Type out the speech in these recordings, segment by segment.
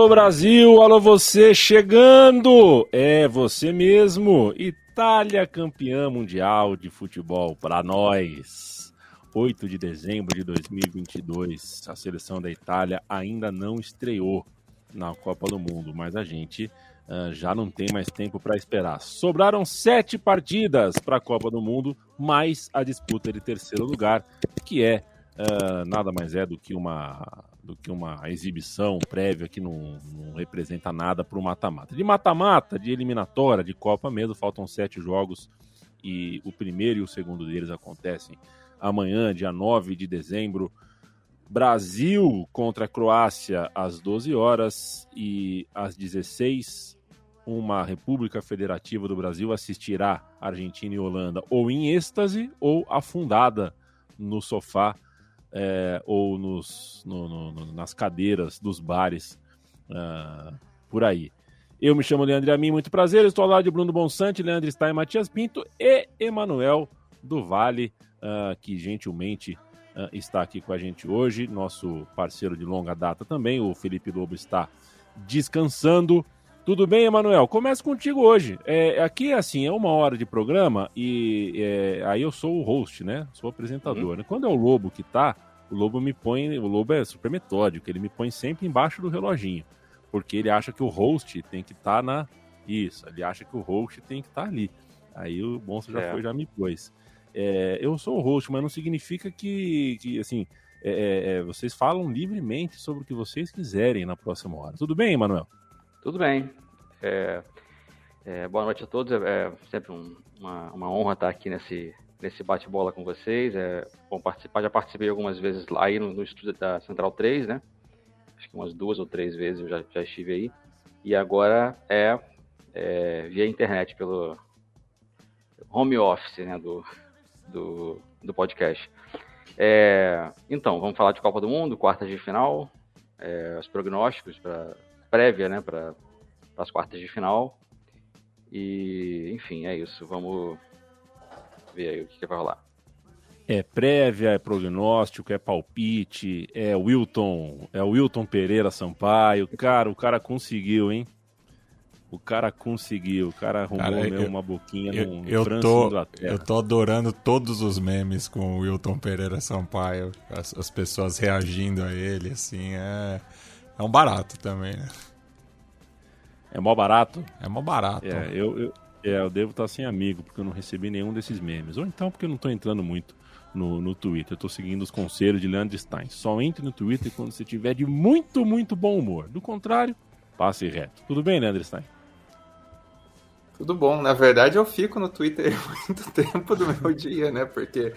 Alô Brasil, alô você chegando! É você mesmo, Itália campeã mundial de futebol para nós. 8 de dezembro de 2022, a seleção da Itália ainda não estreou na Copa do Mundo, mas a gente uh, já não tem mais tempo para esperar. Sobraram sete partidas para a Copa do Mundo, mais a disputa de terceiro lugar, que é uh, nada mais é do que uma do que uma exibição prévia que não, não representa nada para o mata-mata. De mata-mata, de eliminatória, de Copa mesmo, faltam sete jogos e o primeiro e o segundo deles acontecem amanhã, dia 9 de dezembro. Brasil contra Croácia às 12 horas e às 16 uma República Federativa do Brasil assistirá Argentina e Holanda ou em êxtase ou afundada no sofá é, ou nos, no, no, nas cadeiras dos bares uh, por aí. Eu me chamo Leandro Amin, muito prazer. Estou ao lado de Bruno Bonsante, Leandro Stein, Matias Pinto e Emanuel do Vale, uh, que gentilmente uh, está aqui com a gente hoje. Nosso parceiro de longa data também, o Felipe Lobo, está descansando. Tudo bem, Emanuel? Começo contigo hoje. É, aqui, assim, é uma hora de programa e é, aí eu sou o host, né? Sou o apresentador. Uhum. Né? Quando é o Lobo que tá, o Lobo me põe. O Lobo é super metódico, ele me põe sempre embaixo do reloginho. Porque ele acha que o host tem que estar tá na. Isso, ele acha que o host tem que estar tá ali. Aí o monstro já é. foi, já me pôs. É, eu sou o host, mas não significa que, que assim, é, é, vocês falam livremente sobre o que vocês quiserem na próxima hora. Tudo bem, Manuel? Tudo bem. É, é, boa noite a todos. É, é sempre um, uma, uma, honra estar aqui nesse, nesse bate-bola com vocês. É bom participar. Já participei algumas vezes lá aí no, no estúdio da Central 3, né? Acho que umas duas ou três vezes eu já, já estive aí. E agora é, é via internet, pelo home office né, do, do, do podcast. É, então, vamos falar de Copa do Mundo, quartas de final, é, os prognósticos para prévia, né, para as quartas de final. E, enfim, é isso. Vamos ver aí o que, que vai rolar. É prévia, é prognóstico, é palpite, é Wilton, é Wilton Pereira Sampaio. Cara, o cara conseguiu, hein? O cara conseguiu, o cara arrumou cara, eu, uma boquinha eu, no eu França tô, Eu tô adorando todos os memes com o Wilton Pereira Sampaio, as, as pessoas reagindo a ele, assim, é, é um barato também, né? É mó barato? É mó barato. É, eu, eu, é, eu devo estar sem amigo, porque eu não recebi nenhum desses memes. Ou então porque eu não estou entrando muito no, no Twitter. Eu tô seguindo os conselhos de Leandro Stein. Só entre no Twitter quando você tiver de muito, muito bom humor. Do contrário, passe reto. Tudo bem, Leandro Stein? Tudo bom. Na verdade, eu fico no Twitter muito tempo do meu dia, né? Porque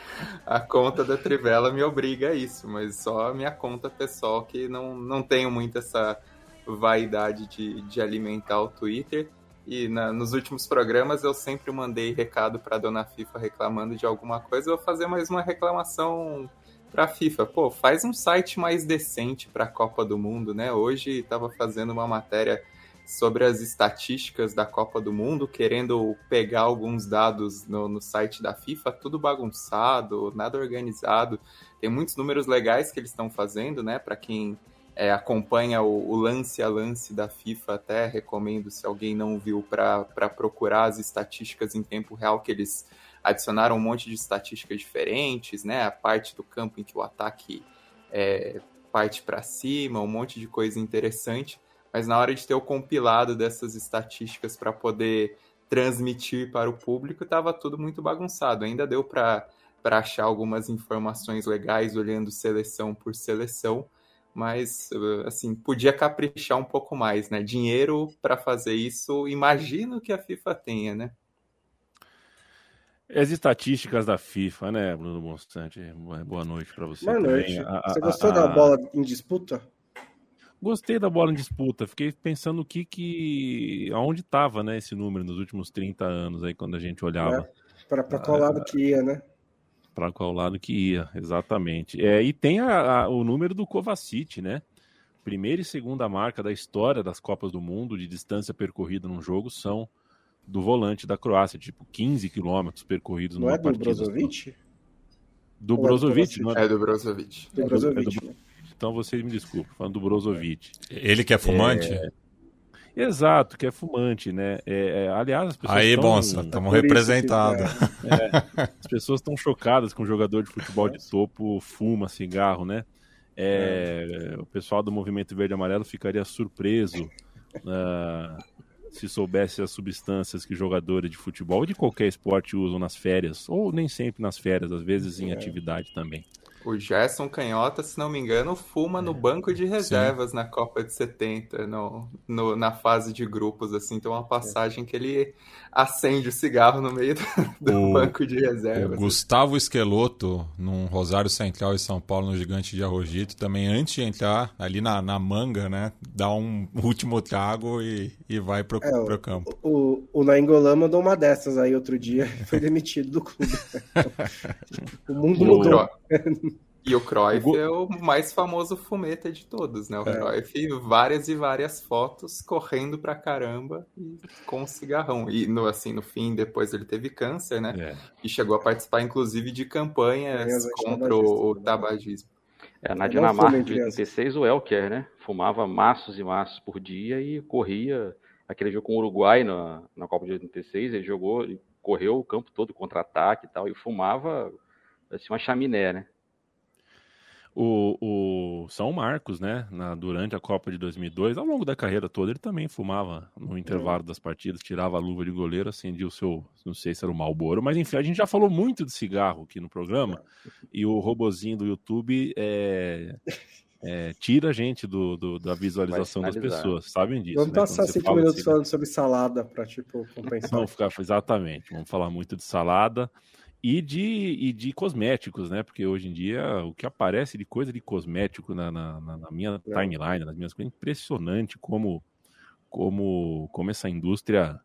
a conta da Trivela me obriga a isso, mas só a minha conta pessoal que não, não tenho muito essa vaidade de, de alimentar o Twitter. E na, nos últimos programas eu sempre mandei recado para dona FIFA reclamando de alguma coisa. Eu vou fazer mais uma reclamação para a FIFA. Pô, faz um site mais decente para a Copa do Mundo, né? Hoje estava fazendo uma matéria sobre as estatísticas da Copa do Mundo, querendo pegar alguns dados no, no site da FIFA, tudo bagunçado, nada organizado. Tem muitos números legais que eles estão fazendo, né? Para quem é, acompanha o, o, lance a lance da FIFA, até recomendo, se alguém não viu, para procurar as estatísticas em tempo real, que eles adicionaram um monte de estatísticas diferentes, né? A parte do campo em que o ataque é, parte para cima, um monte de coisa interessante. Mas na hora de ter o compilado dessas estatísticas para poder transmitir para o público, estava tudo muito bagunçado. Ainda deu para achar algumas informações legais olhando seleção por seleção, mas assim podia caprichar um pouco mais, né? Dinheiro para fazer isso, imagino que a FIFA tenha, né? As estatísticas da FIFA, né, Bruno Monstante? Boa noite para você. Boa noite. A, você gostou a, da bola em disputa? Gostei da bola em disputa. Fiquei pensando o que que. aonde estava né, esse número nos últimos 30 anos aí, quando a gente olhava. É, para qual lado ah, que ia, né? Para qual lado que ia, exatamente. É, e tem a, a, o número do Kovacic, né? Primeira e segunda marca da história das Copas do Mundo de distância percorrida num jogo são do volante da Croácia, tipo 15 quilômetros percorridos não numa é do partida. Brozovic? Do Brozovic, não é? É do Brozovic. Do Brozovic. É do... Então vocês me desculpem, falando do Brozovic. Ele que é fumante? É... Exato, que é fumante, né? É, é, aliás, as pessoas. Aí, tão... Bonsa, estamos representados. É, as pessoas estão chocadas com um jogador de futebol de topo fuma cigarro, né? É, o pessoal do Movimento Verde e Amarelo ficaria surpreso uh, se soubesse as substâncias que jogadores de futebol ou de qualquer esporte usam nas férias, ou nem sempre nas férias, às vezes em atividade também. O Gerson Canhota, se não me engano, fuma no é. banco de reservas Sim. na Copa de 70, no, no, na fase de grupos, assim, tem uma passagem que ele acende o cigarro no meio do, do o, banco de reservas. O Gustavo Esqueloto, num Rosário Central em São Paulo, no Gigante de Arrojito, também antes de entrar ali na, na manga, né, dá um último trago e, e vai pro, é, pro campo. O, o, o Nainggolan mandou uma dessas aí outro dia e foi demitido do clube. o mundo mudou. E o Cruyff o... é o mais famoso fumeta de todos, né? O é. Cruyff, várias e várias fotos correndo pra caramba e com um cigarrão. E no, assim, no fim, depois ele teve câncer, né? É. E chegou a participar, inclusive, de campanhas contra o, tabagismo. É, na Dinamarca de 86, o Elker, né? Fumava maços e maços por dia e corria aquele jogo com o Uruguai na, na Copa de 86. Ele jogou, correu o campo todo contra-ataque e tal, e fumava assim, uma chaminé, né? O, o São Marcos, né, na, durante a Copa de 2002, ao longo da carreira toda, ele também fumava no intervalo das partidas, tirava a luva de goleiro, acendia o seu, não sei se era o Malboro, mas enfim, a gente já falou muito de cigarro aqui no programa, e o robozinho do YouTube é, é, tira a gente do, do da visualização das pessoas, sabem disso. Vamos né? passar cinco minutos falando sobre salada para tipo compensar. Vamos ficar, exatamente, vamos falar muito de salada e de, e de cosméticos, né? Porque hoje em dia o que aparece de coisa de cosmético na, na, na minha é. timeline, nas minhas coisas, é impressionante como, como, como essa indústria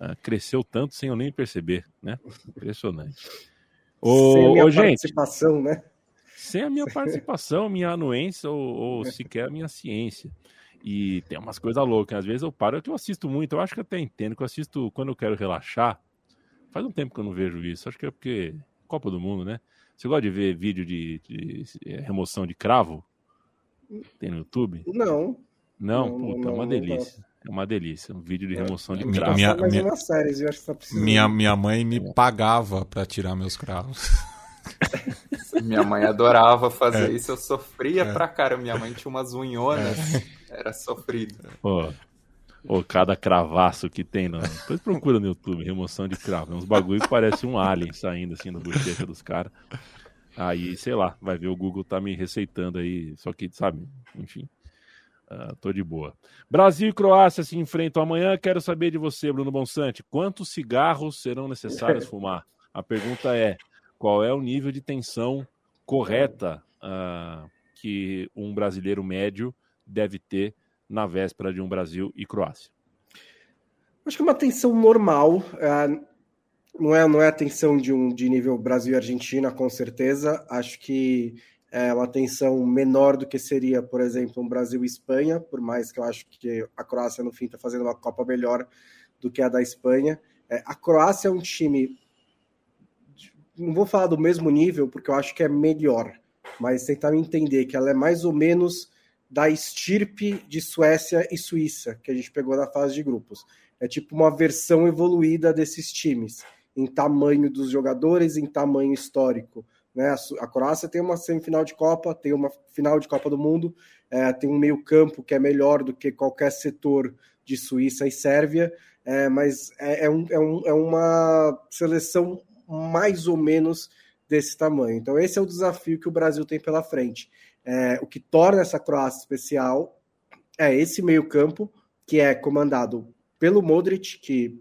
uh, cresceu tanto sem eu nem perceber, né? Impressionante. Ô, sem a minha ô, participação, gente, né? Sem a minha participação, minha anuência ou, ou sequer a minha ciência. E tem umas coisas loucas. Às vezes eu paro, eu assisto muito, eu acho que até entendo, que eu assisto quando eu quero relaxar Faz um tempo que eu não vejo isso. Acho que é porque Copa do Mundo, né? Você gosta de ver vídeo de, de, de é, remoção de cravo? Tem no YouTube? Não. Não, não puta, não, é uma delícia. É uma delícia. Um vídeo de é. remoção de cravo. Minha, minha, uma série, eu acho que tá minha, minha mãe me é. pagava para tirar meus cravos. Minha mãe adorava fazer é. isso, eu sofria é. pra cara. Minha mãe tinha umas unhonas, é. era sofrido. Pô, ou cada cravaço que tem. No... Depois procura no YouTube, remoção de cravo. É uns bagulho que parece um alien saindo assim da bochecha dos caras. Aí, sei lá, vai ver o Google tá me receitando aí. Só que, sabe, enfim. Uh, tô de boa. Brasil e Croácia se enfrentam amanhã. Quero saber de você, Bruno Bonsante. Quantos cigarros serão necessários fumar? A pergunta é: qual é o nível de tensão correta uh, que um brasileiro médio deve ter na véspera de um Brasil e Croácia? Acho que é uma tensão normal. É, não é, não é a tensão de um de nível Brasil e Argentina, com certeza. Acho que é uma tensão menor do que seria, por exemplo, um Brasil e Espanha, por mais que eu acho que a Croácia, no fim, está fazendo uma Copa melhor do que a da Espanha. É, a Croácia é um time. Não vou falar do mesmo nível, porque eu acho que é melhor, mas tentar entender que ela é mais ou menos da estirpe de Suécia e Suíça, que a gente pegou na fase de grupos. É tipo uma versão evoluída desses times, em tamanho dos jogadores, em tamanho histórico. Né? A Croácia tem uma semifinal de Copa, tem uma final de Copa do Mundo, é, tem um meio-campo que é melhor do que qualquer setor de Suíça e Sérvia, é, mas é, é, um, é, um, é uma seleção mais ou menos desse tamanho. Então, esse é o desafio que o Brasil tem pela frente. É, o que torna essa Croácia especial é esse meio-campo, que é comandado pelo Modric, que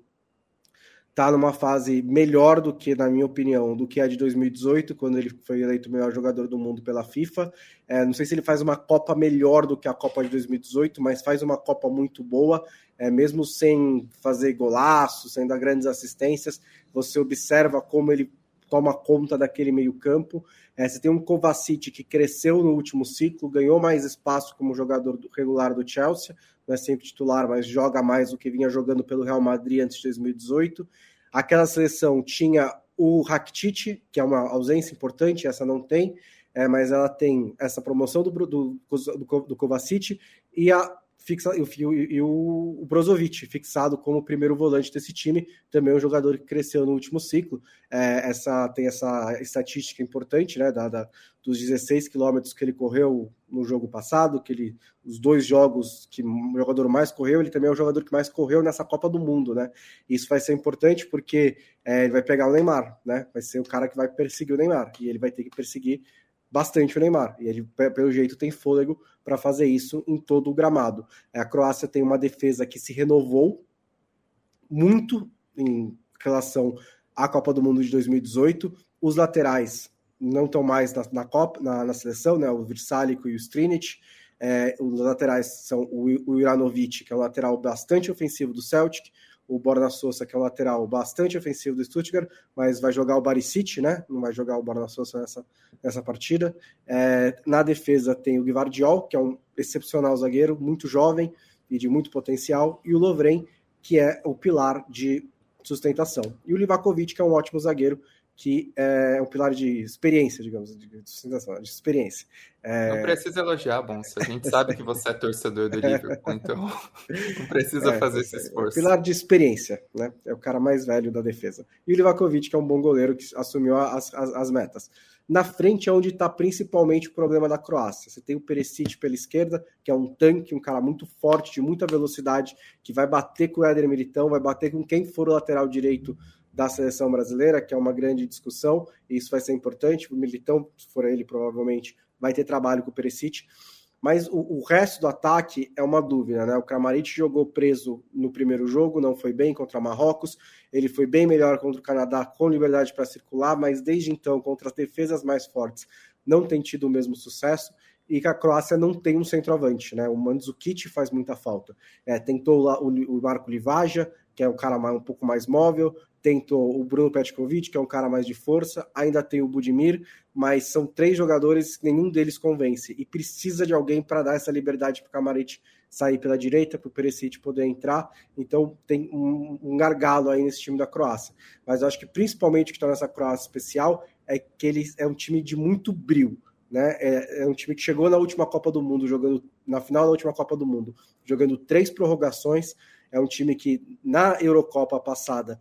está numa fase melhor do que, na minha opinião, do que a de 2018, quando ele foi eleito o melhor jogador do mundo pela FIFA. É, não sei se ele faz uma Copa melhor do que a Copa de 2018, mas faz uma Copa muito boa, é, mesmo sem fazer golaço, sem dar grandes assistências. Você observa como ele toma conta daquele meio-campo. É, você tem um Kovacic que cresceu no último ciclo, ganhou mais espaço como jogador regular do Chelsea, não é sempre titular, mas joga mais do que vinha jogando pelo Real Madrid antes de 2018. Aquela seleção tinha o Rakitic, que é uma ausência importante, essa não tem, é, mas ela tem essa promoção do, do, do, do Kovacic e a fixa, e, o, e o, Brozovic, fixado como primeiro volante desse time, também é um jogador que cresceu no último ciclo. É, essa Tem essa estatística importante, né, da, da, dos 16 quilômetros que ele correu no jogo passado, que ele, os dois jogos que o jogador mais correu, ele também é o jogador que mais correu nessa Copa do Mundo, né? Isso vai ser importante porque é, ele vai pegar o Neymar, né? Vai ser o cara que vai perseguir o Neymar, e ele vai ter que perseguir bastante o Neymar. E ele, pelo jeito, tem fôlego para fazer isso em todo o gramado. A Croácia tem uma defesa que se renovou muito em relação à Copa do Mundo de 2018. Os laterais não estão mais na, na, Copa, na, na seleção, né? o Virsalico e o Strinic. É, os laterais são o, o Iranovic, que é um lateral bastante ofensivo do Celtic, o Borna Sosa, que é um lateral bastante ofensivo do Stuttgart, mas vai jogar o Barisic, né? Não vai jogar o Borna Sosa nessa, nessa partida. É, na defesa tem o Guivardiol, que é um excepcional zagueiro, muito jovem e de muito potencial, e o Lovren, que é o pilar de sustentação. E o Livakovic, que é um ótimo zagueiro, que é um pilar de experiência, digamos, de sustentação, de experiência. É... Não precisa elogiar, Bonsa. A gente sabe que você é torcedor do Liverpool, então não precisa é, fazer esse é, esforço. Pilar de experiência, né? É o cara mais velho da defesa. E o Livakovic, que é um bom goleiro que assumiu as, as, as metas. Na frente é onde está principalmente o problema da Croácia. Você tem o Perisic pela esquerda, que é um tanque, um cara muito forte, de muita velocidade, que vai bater com o Éder Militão, vai bater com quem for o lateral direito da seleção brasileira, que é uma grande discussão, e isso vai ser importante. O Militão, se for ele, provavelmente vai ter trabalho com o Perisic. Mas o, o, resto do ataque é uma dúvida, né? O Kramaric jogou preso no primeiro jogo, não foi bem contra Marrocos. Ele foi bem melhor contra o Canadá, com liberdade para circular, mas desde então, contra as defesas mais fortes, não tem tido o mesmo sucesso. E que a Croácia não tem um centroavante, né? O Mandzukic faz muita falta. É, tentou lá o, o Marco Livaja, que é um cara mais, um pouco mais móvel, tentou o Bruno Petkovic, que é um cara mais de força, ainda tem o Budimir, mas são três jogadores, nenhum deles convence, e precisa de alguém para dar essa liberdade para o Camarit sair pela direita, para o Perisic poder entrar, então tem um, um, gargalo aí nesse time da Croácia. Mas eu acho que principalmente o que está nessa Croácia especial é que ele é um time de muito brilho, né? É, é, um time que chegou na última Copa do Mundo, jogando na final da última Copa do Mundo, jogando três prorrogações, é um time que na Eurocopa passada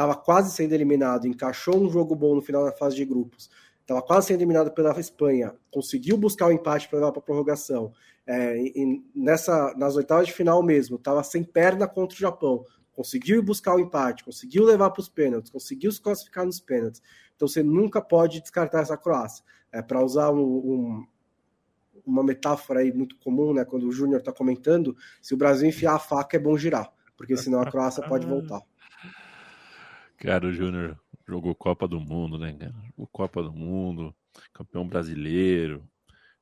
estava quase sendo eliminado, encaixou um jogo bom no final da fase de grupos, estava quase sendo eliminado pela Espanha, conseguiu buscar o empate para levar para a prorrogação. É, e nessa, nas oitavas de final mesmo, estava sem perna contra o Japão, conseguiu buscar o empate, conseguiu levar para os pênaltis, conseguiu se classificar nos pênaltis. Então você nunca pode descartar essa Croácia. É, para usar um, um, uma metáfora aí muito comum, né, quando o Júnior está comentando, se o Brasil enfiar a faca é bom girar, porque senão a Croácia pode voltar. Cara, o Júnior jogou Copa do Mundo, né, cara? O Copa do Mundo, campeão brasileiro,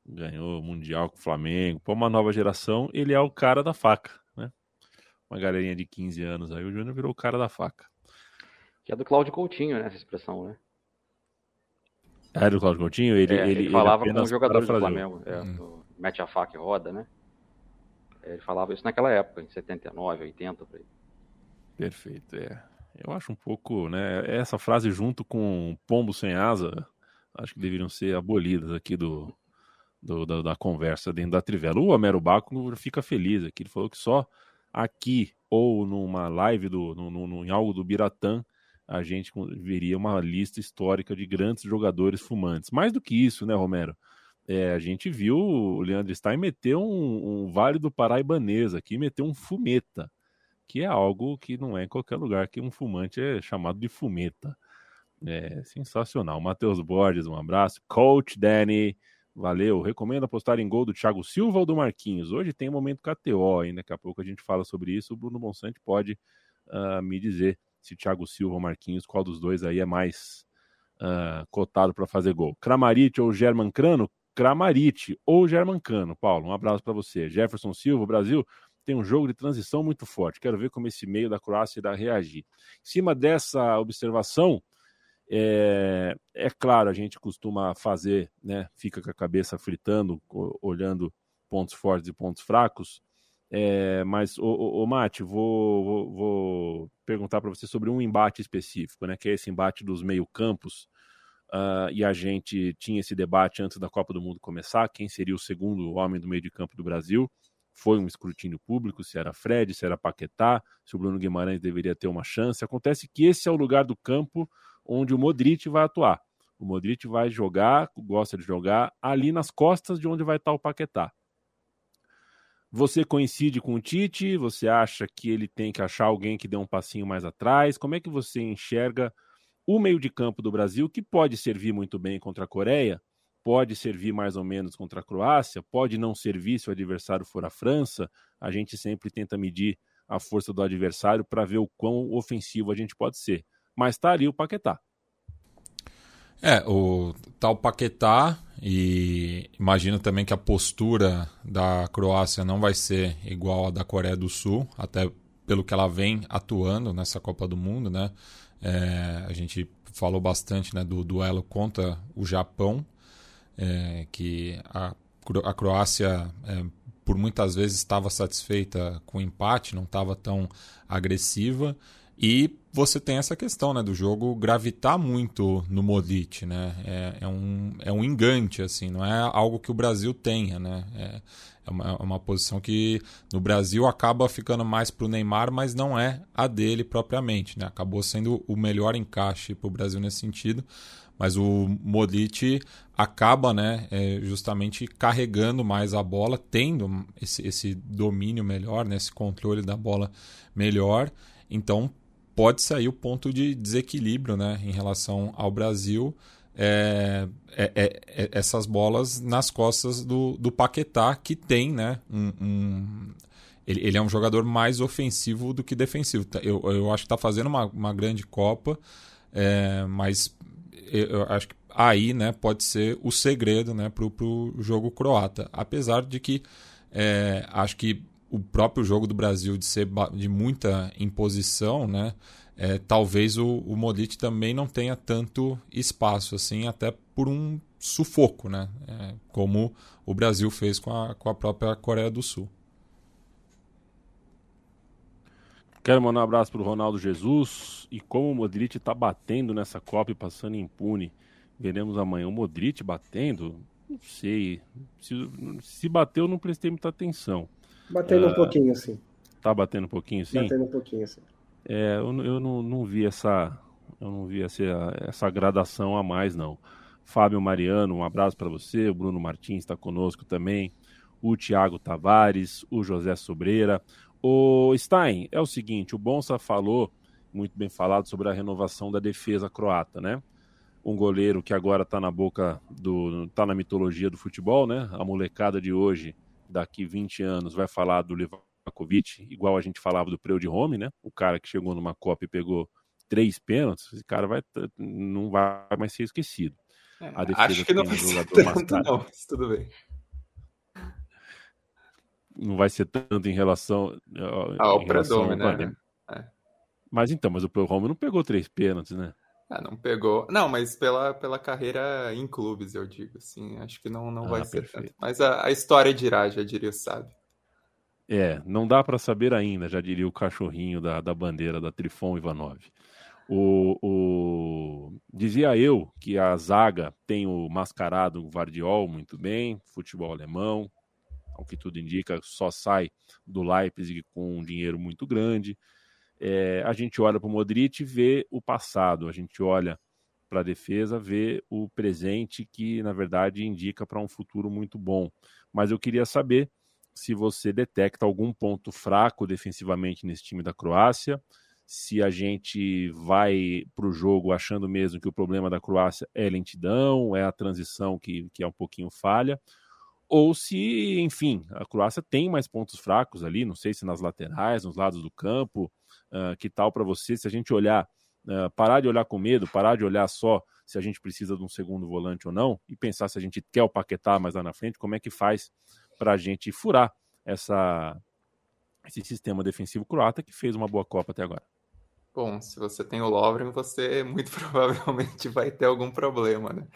ganhou Mundial com o Flamengo. Pô, uma nova geração, ele é o cara da faca, né? Uma galerinha de 15 anos aí, o Júnior virou o cara da faca. Que é do Cláudio Coutinho, né, essa expressão, né? É do Cláudio Coutinho? Ele, é, ele, ele falava ele com os jogadores do Flamengo. É, hum. Mete a faca e roda, né? É, ele falava isso naquela época, em 79, 80, por aí. Perfeito, é. Eu acho um pouco, né? Essa frase junto com pombo sem asa, acho que deveriam ser abolidas aqui do, do da, da, conversa dentro da Trivela. O Homero Baco fica feliz aqui. Ele falou que só aqui ou numa live do, no, no, em algo do Biratã a gente veria uma lista histórica de grandes jogadores fumantes. Mais do que isso, né, Romero? É, a gente viu o Leandro Stein meter um, um Vale do Paraibanês aqui, meter um fumeta que é algo que não é em qualquer lugar que um fumante é chamado de fumeta. É sensacional. Matheus Borges, um abraço. Coach Danny, valeu. Recomendo apostar em gol do Thiago Silva ou do Marquinhos. Hoje tem um momento KTO, hein? Daqui a pouco a gente fala sobre isso. O Bruno Bonsante pode uh, me dizer se Thiago Silva ou Marquinhos, qual dos dois aí é mais uh, cotado para fazer gol. Kramaric ou German Crano? Kramaric ou Germancano. Paulo, um abraço para você. Jefferson Silva, Brasil tem um jogo de transição muito forte. Quero ver como esse meio da Croácia irá reagir. Em cima dessa observação, é, é, claro, a gente costuma fazer, né? Fica com a cabeça fritando, olhando pontos fortes e pontos fracos. É, mas, o, Mate, vou, vou, vou perguntar para você sobre um embate específico, né? Que é esse embate dos meio-campos Uh, e a gente tinha esse debate antes da Copa do Mundo começar, quem seria o segundo homem do meio de campo do Brasil. Foi um escrutínio público, se era Fred, se era Paquetá, se o Bruno Guimarães deveria ter uma chance. Acontece que esse é o lugar do campo onde o Modric vai atuar. O Modric vai jogar, gosta de jogar, ali nas costas de onde vai estar o Paquetá. Você coincide com o Tite? Você acha que ele tem que achar alguém que dê um passinho mais atrás? Como é que você enxerga o meio de campo do Brasil, que pode servir muito bem contra a Coreia, pode servir mais ou menos contra a Croácia, pode não servir se o adversário for a França. A gente sempre tenta medir a força do adversário para ver o quão ofensivo a gente pode ser. Mas está ali o Paquetá. É, o tal Paquetá e imagino também que a postura da Croácia não vai ser igual à da Coreia do Sul, até pelo que ela vem atuando nessa Copa do Mundo, né? É, a gente falou bastante né, do duelo contra o Japão, é, que a, a Croácia é, por muitas vezes estava satisfeita com o empate, não estava tão agressiva. E você tem essa questão né, do jogo gravitar muito no Modric, né? É, é, um, é um engante, assim, não é algo que o Brasil tenha, né? É, é uma, é uma posição que no Brasil acaba ficando mais para o Neymar, mas não é a dele propriamente. Né? Acabou sendo o melhor encaixe para o Brasil nesse sentido. Mas o Modric acaba né, é, justamente carregando mais a bola, tendo esse, esse domínio melhor, né, esse controle da bola melhor. Então pode sair o ponto de desequilíbrio né, em relação ao Brasil é, é, é, é, essas bolas nas costas do, do Paquetá, que tem né, um, um ele, ele, é um jogador mais ofensivo do que defensivo. Tá, eu, eu acho que está fazendo uma, uma grande Copa, é, mas eu acho que aí né, pode ser o segredo né, para o jogo croata. Apesar de que é, acho que o próprio jogo do Brasil de ser de muita imposição, né, é, talvez o, o Modric também não tenha tanto espaço assim, até por um sufoco, né? É, como o Brasil fez com a, com a própria Coreia do Sul. Quero mandar um abraço para o Ronaldo Jesus. E como o Modric está batendo nessa Copa e passando impune, veremos amanhã o Modric batendo. Não sei. Se, se bateu, não prestei muita atenção. Batendo uh, um ah, pouquinho, sim. Tá batendo um pouquinho, sim? Batendo um pouquinho, sim. É, eu, eu não, não, vi essa, eu não vi essa, essa gradação a mais, não. Fábio Mariano, um abraço para você. O Bruno Martins está conosco também. O Tiago Tavares, o José Sobreira. O Stein, é o seguinte: o Bonsa falou, muito bem falado, sobre a renovação da defesa croata, né? Um goleiro que agora está na boca do. está na mitologia do futebol, né? A molecada de hoje, daqui 20 anos, vai falar do Livakovic, igual a gente falava do Preu de Home, né? O cara que chegou numa Copa e pegou três pênaltis, esse cara vai, não vai mais ser esquecido. É, acho que não vai ser tanto, não, mas tudo bem. Não vai ser tanto em relação ao Predome, né? É. Mas então, mas o Home não pegou três pênaltis, né? Ah, não pegou. Não, mas pela, pela carreira em clubes, eu digo, assim. Acho que não, não ah, vai ser perfeito. tanto. Mas a, a história dirá, já diria o sábio. É, não dá para saber ainda, já diria o cachorrinho da, da bandeira da Trifon Ivanov. O, o, Dizia eu que a zaga tem o mascarado Vardiol muito bem, futebol alemão, ao que tudo indica, só sai do Leipzig com um dinheiro muito grande. É, a gente olha para o Modric e vê o passado, a gente olha para a defesa, vê o presente que, na verdade, indica para um futuro muito bom. Mas eu queria saber se você detecta algum ponto fraco defensivamente nesse time da Croácia, se a gente vai para o jogo achando mesmo que o problema da Croácia é lentidão, é a transição que, que é um pouquinho falha, ou se, enfim, a Croácia tem mais pontos fracos ali, não sei se nas laterais, nos lados do campo, Uh, que tal para você se a gente olhar, uh, parar de olhar com medo, parar de olhar só se a gente precisa de um segundo volante ou não e pensar se a gente quer o Paquetá mais lá na frente, como é que faz para a gente furar essa, esse sistema defensivo croata que fez uma boa Copa até agora. Bom, se você tem o Lovren, você muito provavelmente vai ter algum problema, né?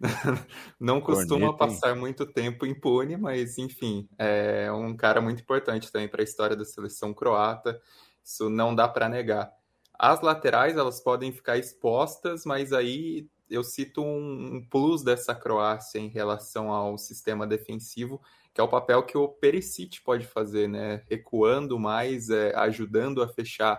Não costuma Corneta, passar muito tempo impune, mas enfim, é um cara muito importante também para a história da seleção croata. Isso não dá para negar. As laterais elas podem ficar expostas, mas aí eu cito um, plus dessa Croácia em relação ao sistema defensivo, que é o papel que o Perisic pode fazer, né? Recuando mais, é, ajudando a fechar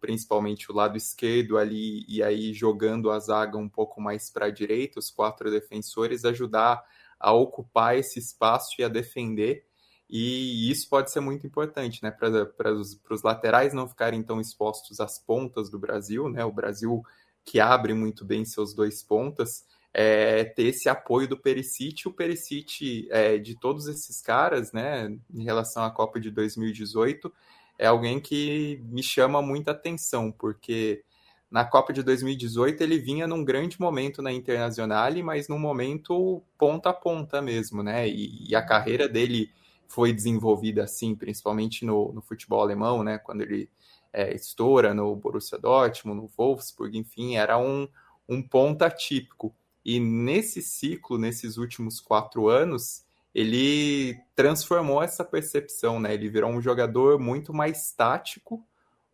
principalmente o lado esquerdo ali, e aí jogando a zaga um pouco mais para a direita, os quatro defensores, ajudar a ocupar esse espaço e a defender. E isso pode ser muito importante, né? Para os laterais não ficarem tão expostos às pontas do Brasil, né? O Brasil que abre muito bem seus dois pontas, é, ter esse apoio do Perisic. O Perisic, é, de todos esses caras, né, em relação à Copa de 2018, é alguém que me chama muita atenção, porque na Copa de 2018 ele vinha num grande momento na Internacional, mas num momento ponta a ponta mesmo, né? E, e a carreira dele foi desenvolvida assim, principalmente no, no futebol alemão, né? Quando ele é, estoura no Borussia Dortmund, no Wolfsburg, enfim, era um, um ponta típico. E nesse ciclo, nesses últimos quatro anos, ele transformou essa percepção, né? Ele virou um jogador muito mais tático,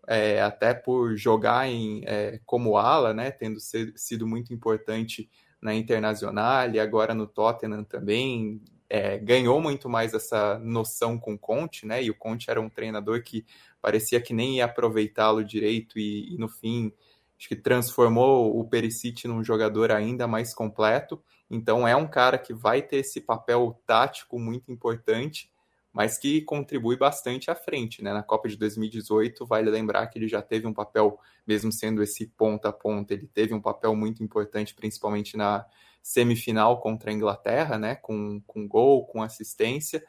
é, até por jogar em, é, como ala, né? Tendo sido muito importante na Internacional e agora no Tottenham também. É, ganhou muito mais essa noção com o Conte, né? E o Conte era um treinador que parecia que nem ia aproveitá-lo direito e, e, no fim acho que transformou o Perisic num jogador ainda mais completo então é um cara que vai ter esse papel tático muito importante, mas que contribui bastante à frente, né? Na Copa de 2018, vale lembrar que ele já teve um papel, mesmo sendo esse ponta a ponta, ele teve um papel muito importante, principalmente na semifinal contra a Inglaterra, né? Com, com gol, com assistência.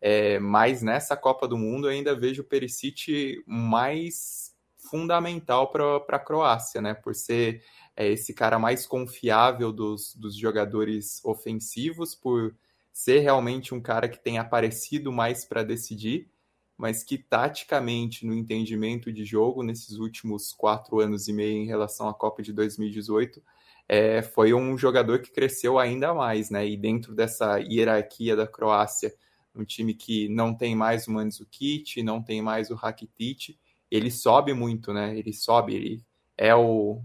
É, mas nessa Copa do Mundo eu ainda vejo o Perisic mais fundamental para a Croácia, né? Por ser é esse cara mais confiável dos, dos jogadores ofensivos, por ser realmente um cara que tem aparecido mais para decidir, mas que taticamente, no entendimento de jogo, nesses últimos quatro anos e meio em relação à Copa de 2018, é, foi um jogador que cresceu ainda mais, né? E dentro dessa hierarquia da Croácia, um time que não tem mais o Mandzukic, não tem mais o Rakitic, ele sobe muito, né? Ele sobe, ele é o,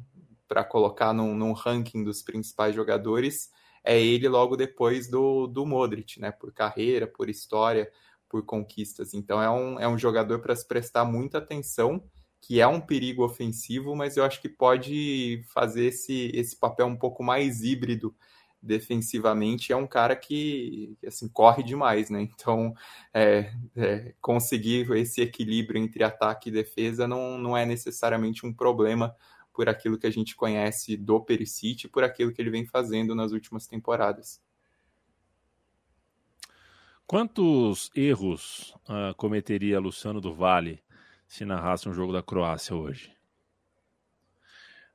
para colocar num, num, ranking dos principais jogadores, é ele logo depois do, do Modric, né? Por carreira, por história, por conquistas. Então é um, é um jogador para se prestar muita atenção, que é um perigo ofensivo, mas eu acho que pode fazer esse, esse papel um pouco mais híbrido defensivamente. É um cara que assim corre demais, né? Então é, é, conseguir esse equilíbrio entre ataque e defesa não, não é necessariamente um problema por aquilo que a gente conhece do Perisic e por aquilo que ele vem fazendo nas últimas temporadas. Quantos erros uh, cometeria Luciano do Vale se narrasse um jogo da Croácia hoje?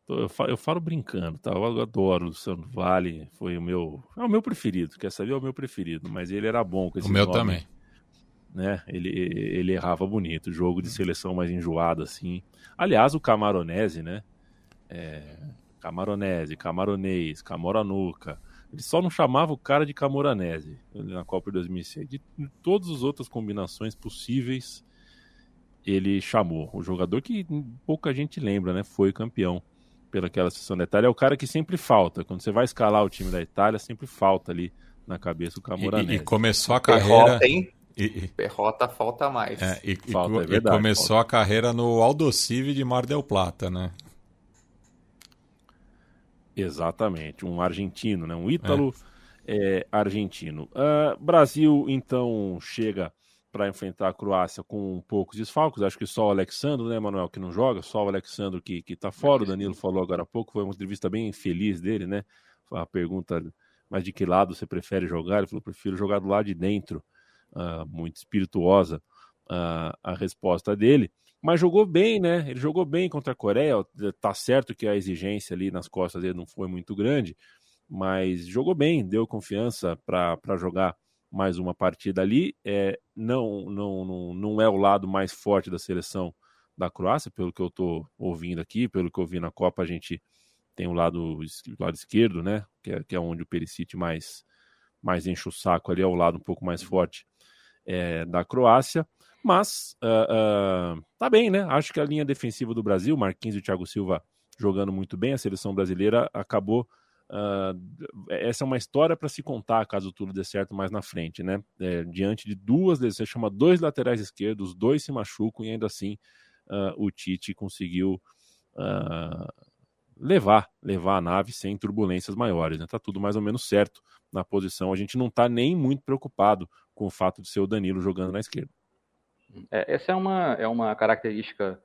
Eu falo, eu falo, brincando, tá? Eu adoro o Luciano do Vale, foi o meu, é o meu preferido, quer saber? É o meu preferido, mas ele era bom com esse O meu nome, também. Né? Ele, ele errava bonito, jogo de seleção mais enjoado assim. Aliás, o Camaronese, né? É, Camaronese, Camaronês, Camoranuca. Ele só não chamava o cara de Camoranese na Copa de 2006. De, todas as outras combinações possíveis, ele chamou. O jogador que pouca gente lembra, né? Foi campeão pelaquela sessão da Itália. É o cara que sempre falta. Quando você vai escalar o time da Itália, sempre falta ali na cabeça o Camoranese. E, e começou a carreira... Perrota, hein? E, Perrota falta mais. É, e, falta, é verdade, e começou falta. a carreira no Aldosive de Mar del Plata, né? Exatamente, um argentino, né? um ítalo é. É, argentino. Uh, Brasil, então, chega para enfrentar a Croácia com poucos desfalques. Acho que só o Alexandre, né, Manuel, que não joga, só o Alexandre que, que tá fora. O Danilo falou agora há pouco, foi uma entrevista bem feliz dele, né? A pergunta, mas de que lado você prefere jogar? Ele falou, prefiro jogar do lado de dentro. Uh, muito espirituosa uh, a resposta dele. Mas jogou bem, né? Ele jogou bem contra a Coreia. Tá certo que a exigência ali nas costas dele não foi muito grande, mas jogou bem, deu confiança para jogar mais uma partida ali. É, não, não, não, não é o lado mais forte da seleção da Croácia, pelo que eu estou ouvindo aqui, pelo que eu vi na Copa, a gente tem o lado, o lado esquerdo, né? Que é, que é onde o Perisic mais, mais enche o saco ali, é o lado um pouco mais forte é, da Croácia. Mas uh, uh, tá bem, né? Acho que a linha defensiva do Brasil, Marquinhos e Thiago Silva jogando muito bem, a seleção brasileira acabou. Uh, essa é uma história para se contar caso tudo dê certo mais na frente, né? É, diante de duas, você chama dois laterais esquerdos, dois se machucam e ainda assim o Tite conseguiu levar levar a nave sem turbulências maiores. Né? Tá tudo mais ou menos certo na posição. A gente não está nem muito preocupado com o fato de ser o Danilo jogando na esquerda. É, essa é uma, é uma característica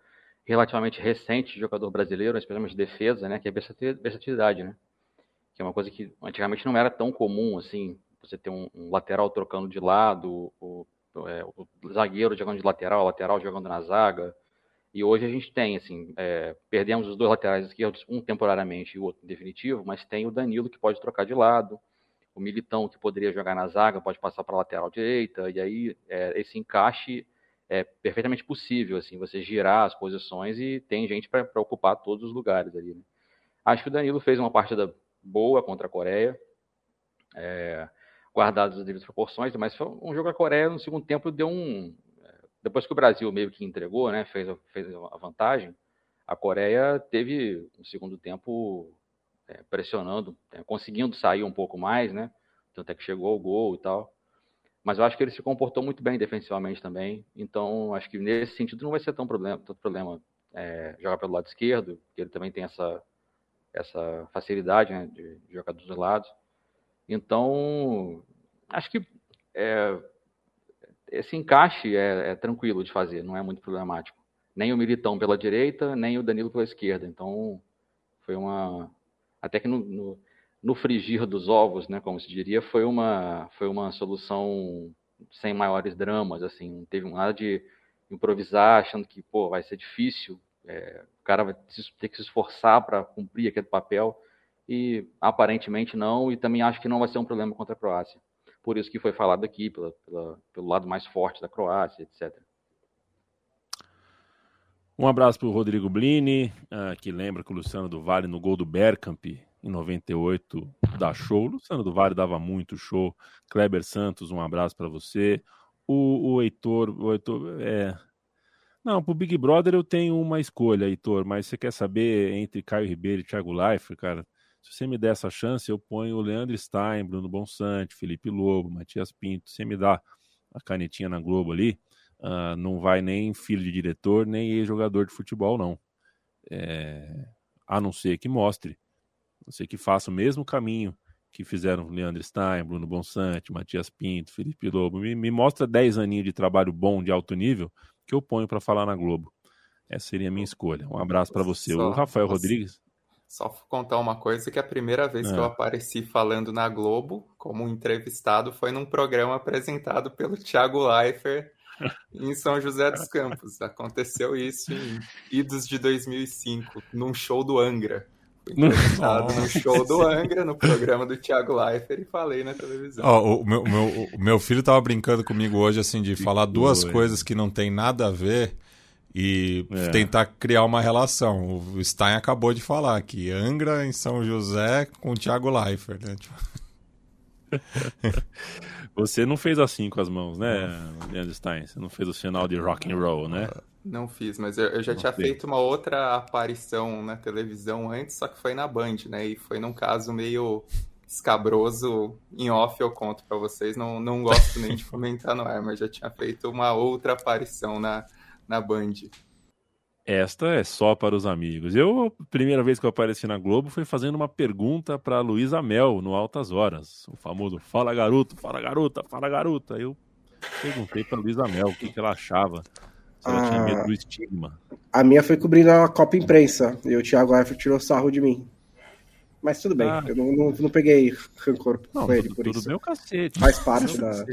relativamente recente de jogador brasileiro, especialmente de defesa, né? Que é a versatilidade, né? Que é uma coisa que antigamente não era tão comum, assim, você ter um, um lateral trocando de lado, o, é, o, zagueiro jogando de lateral, o lateral jogando na zaga, e hoje a gente tem, assim, é, perdemos os dois laterais esquerdos, um temporariamente e o outro definitivo, mas tem o Danilo que pode trocar de lado, o Militão que poderia jogar na zaga pode passar para a lateral direita, e aí é, esse encaixe é perfeitamente possível, assim, você girar as posições e tem gente para ocupar todos os lugares ali. Né? Acho que o Danilo fez uma partida boa contra a Coreia, é, guardados as devidas proporções, mas foi um jogo a Coreia no segundo tempo deu um, depois que o Brasil meio que entregou, né, fez, fez a vantagem, a Coreia teve um segundo tempo é, pressionando, é, conseguindo sair um pouco mais, né? Tanto é que chegou ao gol e tal. Mas eu acho que ele se comportou muito bem defensivamente também. Então, acho que nesse sentido não vai ser tão problema, tanto problema é, jogar pelo lado esquerdo, que ele também tem essa, essa facilidade né, de, jogar dos lados. Então, acho que é, esse encaixe é, é, tranquilo de fazer, não é muito problemático. Nem o Militão pela direita, nem o Danilo pela esquerda. Então, foi uma. Até que no, no, no, frigir dos ovos, né, como se diria, foi uma, foi uma solução sem maiores dramas. assim Não teve nada de improvisar, achando que pô, vai ser difícil, é, o cara vai ter que se esforçar para cumprir aquele papel. E aparentemente não, e também acho que não vai ser um problema contra a Croácia por isso que foi falado aqui, pela, pela, pelo lado mais forte da Croácia, etc. Um abraço para o Rodrigo Blini, uh, que lembra que o Luciano do Vale no gol do Bergkamp em 98 dá show. Luciano do Vale dava muito show. Kleber Santos, um abraço para você. O, o Heitor, o Heitor é... Não, pro Big Brother eu tenho uma escolha, Heitor, mas você quer saber entre Caio Ribeiro e Thiago Leifert, cara? Se você me der essa chance, eu ponho o Leandro Stein, Bruno Bonsante, Felipe Lobo, Matias Pinto. Se você me dá a canetinha na Globo ali, uh, não vai nem filho de diretor, nem jogador de futebol, não. É... A não ser que mostre, não ser que faça o mesmo caminho que fizeram Leandro Stein, Bruno Bonsante, Matias Pinto, Felipe Lobo. Me, me mostra 10 aninhos de trabalho bom, de alto nível, que eu ponho para falar na Globo. Essa seria a minha escolha. Um abraço para você. Só, o Rafael Rodrigues. Só contar uma coisa que a primeira vez é. que eu é. apareci falando na Globo, como entrevistado, foi num programa apresentado pelo Thiago Leifert em São José dos Campos. Aconteceu isso em idos de 2005, num show do Angra. Fui entrevistado no show do Angra, no programa do Thiago Leifert, e falei na televisão. Oh, o, meu, meu, o meu filho estava brincando comigo hoje, assim, de que falar duas coisas que não tem nada a ver e é. tentar criar uma relação. O Stein acabou de falar que Angra em São José com o Thiago Leifert, né? Você não fez assim com as mãos, né, Leandro Stein? Você não fez o sinal de rock and roll, né? Não fiz, mas eu, eu já não tinha feito uma outra aparição na televisão antes, só que foi na Band, né? E foi num caso meio escabroso. Em off eu conto para vocês, não, não gosto nem de comentar no ar, mas já tinha feito uma outra aparição na, na Band. Esta é só para os amigos. Eu, a primeira vez que eu apareci na Globo foi fazendo uma pergunta para Luísa Mel no Altas Horas. O famoso Fala Garoto, Fala Garota, Fala Garota. Eu perguntei para Luísa Mel o que, que, ela achava. Se ela ah, tinha medo do estigma. A minha foi cobrindo a Copa Imprensa. E o Thiago Eifert tirou sarro de mim. Mas tudo bem, ah, eu não, não, não, peguei rancor não, com ele por tudo isso. Tudo meu cacete. Faz parte da.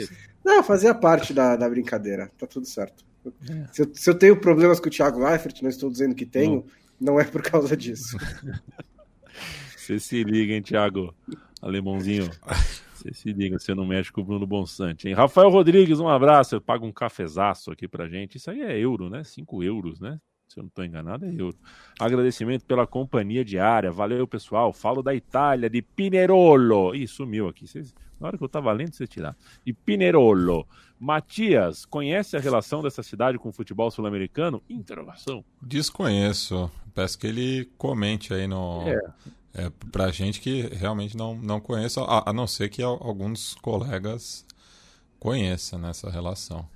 Não, fazia parte da, da brincadeira. Tá tudo certo. É. Se, eu, se, eu, tenho problemas com o Thiago Leifert, não estou dizendo que tenho, não, não é por causa disso. Você se liga, hein, Thiago? Alemãozinho. Você se liga, você não mexe com o Bruno Bonsante, hein? Rafael Rodrigues, um abraço. Paga um cafezaço aqui pra gente. Isso aí é euro, né? 5 euros, né? Se eu não estou enganado, é euro. Agradecimento pela companhia diária. Valeu, pessoal. Falo da Itália, de Pinerolo. Ih, sumiu aqui. Vocês... Na hora que eu estava lendo, você tirar. De Pinerolo. Matias, conhece a relação dessa cidade com o futebol sul-americano? Interrogação. Desconheço. Peço que ele comente aí no. É. É, pra gente que realmente não, não conhece, a, a não ser que alguns colegas conheçam nessa relação.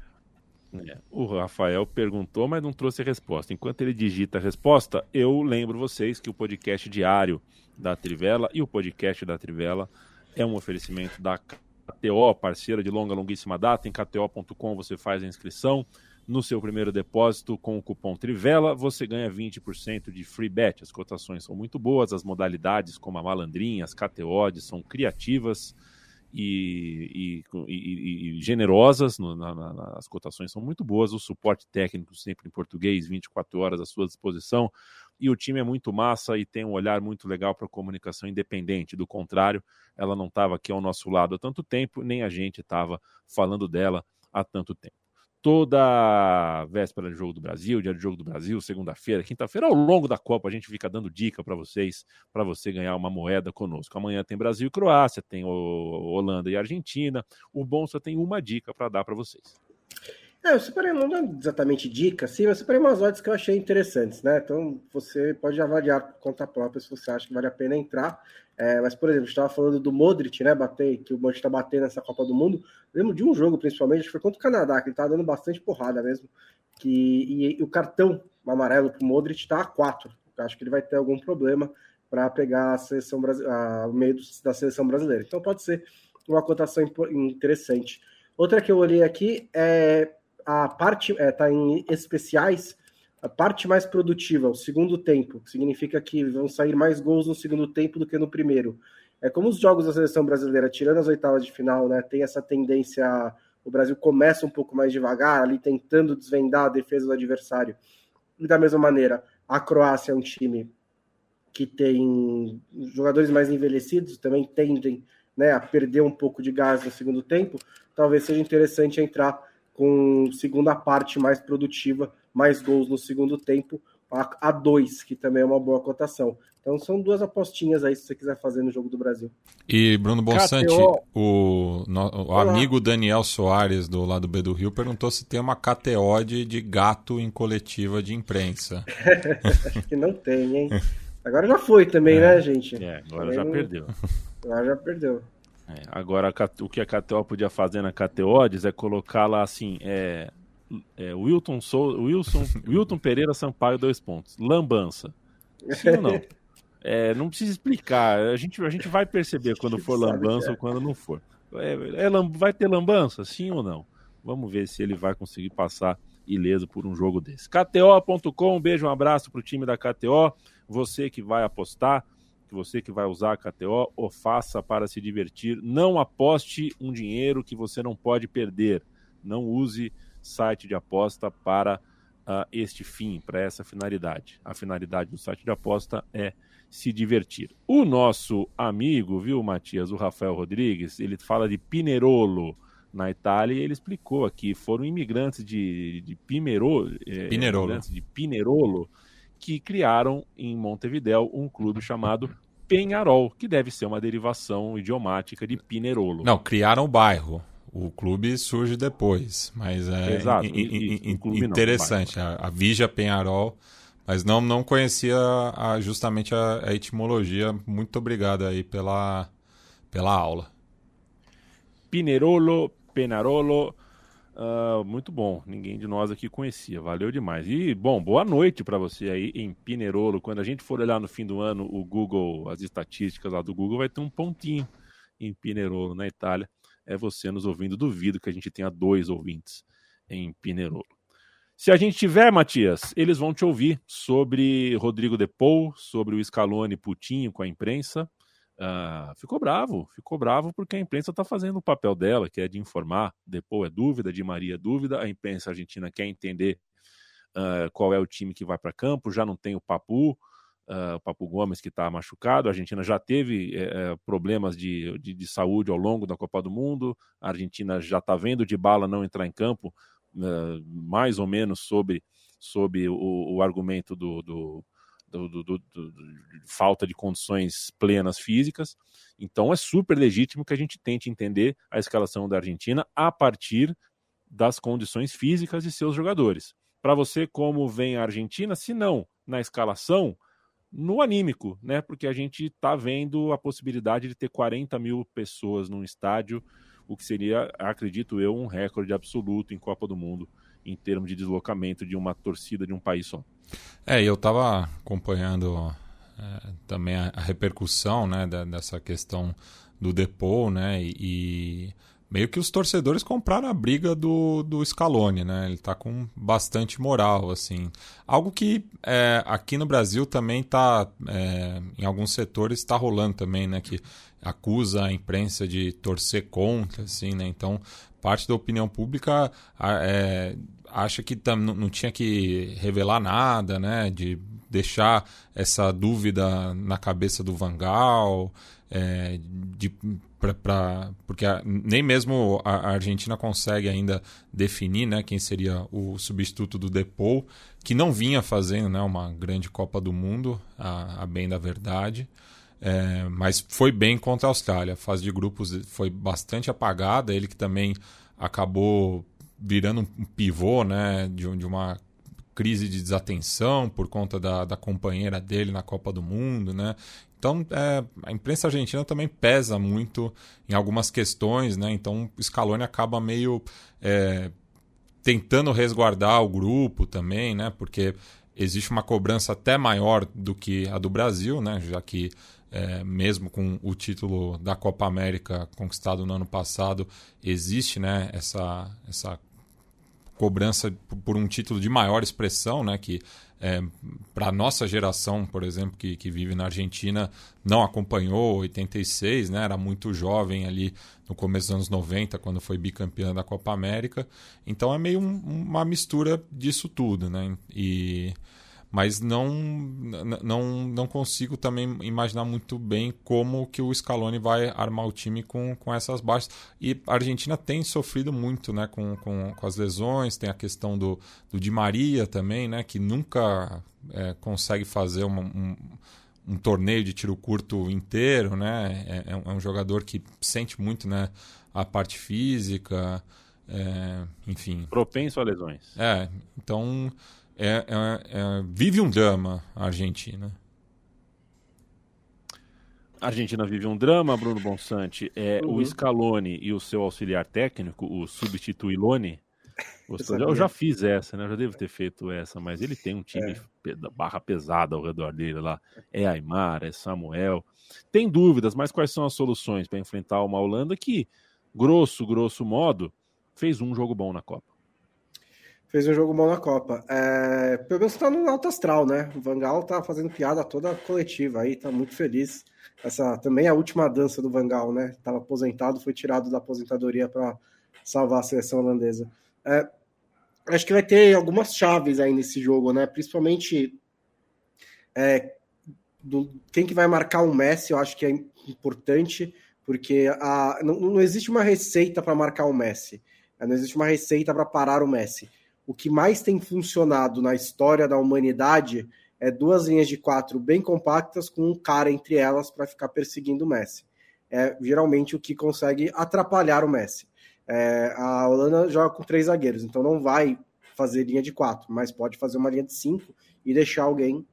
É, o Rafael perguntou, mas não trouxe resposta. Enquanto ele digita a resposta, eu lembro vocês que o podcast diário da Trivela e o podcast da Trivela é um oferecimento da KTO, parceira de longa, longuíssima data. Em KTO.com você faz a inscrição. No seu primeiro depósito, com o cupom Trivela, você ganha 20% de free bet. As cotações são muito boas, as modalidades, como a malandrinha, as KTO, são criativas e, e, e, e generosas, no, na, na, as cotações são muito boas, o suporte técnico sempre em português, 24 horas à sua disposição, e o time é muito massa e tem um olhar muito legal para a comunicação independente. Do contrário, ela não estava aqui ao nosso lado há tanto tempo, nem a gente estava falando dela há tanto tempo toda véspera de Jogo do Brasil, dia de Jogo do Brasil, segunda-feira, quinta-feira, ao longo da Copa, a gente fica dando dica para vocês, para você ganhar uma moeda conosco. Amanhã tem Brasil e Croácia, tem Holanda e Argentina. O bom só tem uma dica para dar para vocês. É, eu separei, não é exatamente dica, sim, mas separei umas odds que eu achei interessantes, né? Então você pode avaliar por conta própria se você acha que vale a pena entrar. É, mas, por exemplo, estava falando do Modric, né? Bater, que o Modric está batendo nessa Copa do Mundo. Eu lembro de um jogo, principalmente, acho que foi contra o Canadá, que ele estava dando bastante porrada mesmo. Que, e, e o cartão amarelo para o Modric está a 4. Eu acho que ele vai ter algum problema para pegar a seleção a, o meio da seleção brasileira. Então pode ser uma cotação interessante. Outra que eu olhei aqui é a parte está é, tá em especiais, a parte mais produtiva, o segundo tempo, que significa que vão sair mais gols no segundo tempo do que no primeiro. É como os jogos da seleção brasileira, tirando as oitavas de final, né, tem essa tendência. O Brasil começa um pouco mais devagar, ali tentando desvendar a defesa do adversário. E da mesma maneira, a Croácia é um time que tem jogadores mais envelhecidos, também tendem né, a perder um pouco de gás no segundo tempo. Talvez seja interessante entrar com segunda parte mais produtiva, mais gols no segundo tempo, a, a dois, que também é uma boa cotação. Então são duas apostinhas aí se você quiser fazer no jogo do Brasil. E Bruno Bonsante, KTO... o, no, o amigo Daniel Soares do lado B do Rio perguntou se tem uma KTO de, de gato em coletiva de imprensa. Acho que não tem, hein? Agora já foi também, é. né, gente? É, agora também já não... perdeu. Agora já perdeu. É, agora, o que a KTO podia fazer na KTOdes é colocar lá assim: é, é, Wilton, Sou, Wilson, Wilton Pereira Sampaio, dois pontos. Lambança. Sim ou não? É, não precisa explicar. A gente, a gente vai perceber quando for lambança ou quando não for. É, é, vai ter lambança? Sim ou não? Vamos ver se ele vai conseguir passar ileso por um jogo desse. KTO.com, um beijo, um abraço para o time da KTO. Você que vai apostar, que você que vai usar a KTO, o faça para se divertir. Não aposte um dinheiro que você não pode perder. Não use site de aposta para uh, este fim, para essa finalidade. A finalidade do site de aposta é se divertir. O nosso amigo, viu, Matias, o Rafael Rodrigues, ele fala de Pinerolo na Itália e ele explicou aqui, foram imigrantes de, de Pinerolo, é, Pinerolo. de Pinerolo que criaram em Montevidéu um clube chamado Penharol, que deve ser uma derivação idiomática de Pinerolo. Não, criaram o bairro. O clube surge depois, mas é Exato, in, in, in, interessante. Não, a, a Vija Penharol, mas não, não conhecia a, justamente a, a etimologia. Muito obrigado aí pela, pela aula. Pinerolo, Penarolo, Uh, muito bom, ninguém de nós aqui conhecia, valeu demais. E, bom, boa noite para você aí em Pinerolo. Quando a gente for olhar no fim do ano o Google, as estatísticas lá do Google, vai ter um pontinho em Pinerolo, na Itália. É você nos ouvindo, duvido que a gente tenha dois ouvintes em Pinerolo. Se a gente tiver, Matias, eles vão te ouvir sobre Rodrigo De Paul, sobre o Scaloni putinho com a imprensa. Uh, ficou bravo, ficou bravo porque a imprensa está fazendo o papel dela, que é de informar. Depois é dúvida, de Maria é dúvida. A imprensa argentina quer entender uh, qual é o time que vai para campo, já não tem o Papu. Uh, o Papu Gomes que está machucado. A Argentina já teve uh, problemas de, de, de, saúde ao longo da Copa do Mundo. A Argentina já está vendo de bala não entrar em campo, mais ou menos sobre, sobre o, o argumento do, do, do, do, falta de condições plenas físicas. Então é super legítimo que a gente tente entender a escalação da Argentina a partir das condições físicas de seus jogadores. Para você, como vem a Argentina, se não na escalação, no anímico, né? Porque a gente está vendo a possibilidade de ter 40 mil pessoas num estádio, o que seria, acredito eu, um recorde absoluto em Copa do Mundo em termos de deslocamento de uma torcida de um país só. É, eu estava acompanhando é, também a, a, repercussão, né, da, dessa questão do Depô, né, e, e meio que os torcedores compraram a briga do, do Scaloni, né? Ele tá com bastante moral, assim. Algo que é, aqui no Brasil também tá, é, em alguns setores está rolando também, né? Que acusa a imprensa de torcer contra, assim, né? Então, parte da opinião pública é, acha que tam, não tinha que revelar nada, né? De deixar essa dúvida na cabeça do Vangal, é, de pra, pra, porque a, nem mesmo a, a, Argentina consegue ainda definir né, quem seria o substituto do Depou, que não vinha fazendo né, uma grande Copa do Mundo, a, a bem da verdade. É, mas foi bem contra a Austrália. A fase de grupos foi bastante apagada. Ele que também acabou virando um pivô né, de, de uma crise de desatenção por conta da, da companheira dele na Copa do Mundo, né? Então, é, a imprensa argentina também pesa muito em algumas questões, né? Então, o Scaloni acaba meio é, tentando resguardar o grupo também, né? Porque existe uma cobrança até maior do que a do Brasil, né? Já que é, mesmo com o título da Copa América conquistado no ano passado, existe, né? Essa essa cobrança por um título de maior expressão, né? Que é, para a nossa geração, por exemplo, que, que vive na Argentina, não acompanhou 86, né? era muito jovem ali no começo dos anos 90, quando foi bicampeã da Copa América. Então é meio um, uma mistura disso tudo. Né? E mas não, não, não consigo também imaginar muito bem como que o Scaloni vai armar o time com, com essas baixas. E a Argentina tem sofrido muito né, com, com, com as lesões, tem a questão do, do Di Maria também, né, que nunca é, consegue fazer uma, um, um torneio de tiro curto inteiro, né? É, é, um é jogador que sente muito né, a parte física, é, enfim. Propenso a lesões. É, então é, é, é, vive um drama a Argentina. A Argentina vive um drama, Bruno Bonsante. É, uhum. O Scaloni e o seu auxiliar técnico, o Substituilone. Eu, eu já fiz essa, né? Eu já devo ter feito essa, mas ele tem um time é. barra pesada ao redor dele lá. É Aymar, é Samuel. Tem dúvidas, mas quais são as soluções para enfrentar uma Holanda que, grosso, grosso modo, fez um jogo bom na Copa? Fez um jogo bom na Copa. É, pelo menos tá no alto astral, né? O Vangal tá fazendo piada toda coletiva aí, tá muito feliz. Essa também é a última dança do Vangal, né? Tava aposentado, foi tirado da aposentadoria para salvar a seleção holandesa. É, acho que vai ter algumas chaves aí nesse jogo, né? Principalmente é, do, quem que vai marcar o Messi, eu acho que é importante, porque a, não, não existe uma receita para marcar o Messi. Não existe uma receita para parar o Messi o que mais tem funcionado na história da humanidade é duas linhas de quatro bem compactas com um cara entre elas para ficar perseguindo o Messi. É geralmente o que consegue atrapalhar o Messi. É, a Holanda joga com três zagueiros, então não vai fazer linha de quatro, mas pode fazer uma linha de cinco e deixar alguém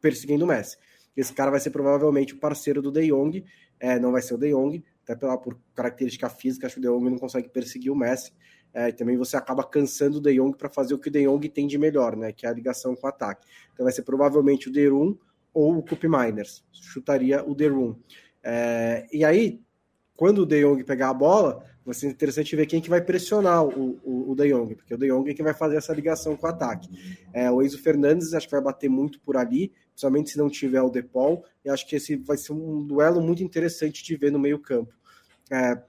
perseguindo o Messi. Esse cara vai ser provavelmente o parceiro do De Jong, é, não vai ser o De Jong, até pela, por característica física, acho que o De Jong não consegue perseguir o Messi, é, também você acaba cansando o De Jong para fazer o que o De Jong tem de melhor, né? Que é a ligação com o ataque. Então vai ser provavelmente o Derum ou o Cup Miners. Chutaria o Derum. É, e aí, quando o De Jong pegar a bola, vai ser interessante ver quem que vai pressionar o, o, o De Jong, porque o De Jong é quem vai fazer essa ligação com o ataque. É, o Enzo Fernandes acho que vai bater muito por ali, principalmente se não tiver o Depol. E acho que esse vai ser um duelo muito interessante de ver no meio-campo. É,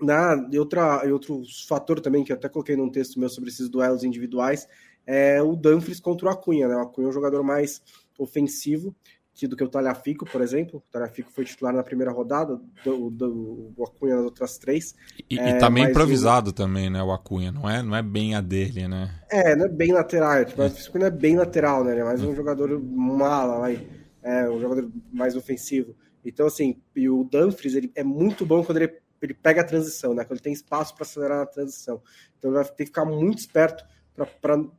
na, e, outra, e outro fator também que eu até coloquei num texto meu sobre esses duelos individuais é o Dumfries contra o Acunha. Né? O Acunha é um jogador mais ofensivo que, do que o Talhafico, por exemplo. O Talhafico foi titular na primeira rodada, do, do, o Acunha nas outras três. E, é, e tá meio improvisado o... também, né, o Acunha. Não é, não é bem a dele, né? É, não é bem lateral. Tipo, é. não é bem lateral, né? Ele é mais um jogador mala, vai, é um jogador mais ofensivo. Então, assim, e o Dumfries ele é muito bom quando ele, ele pega a transição, né? Quando ele tem espaço para acelerar na transição. Então ele vai ter que ficar muito esperto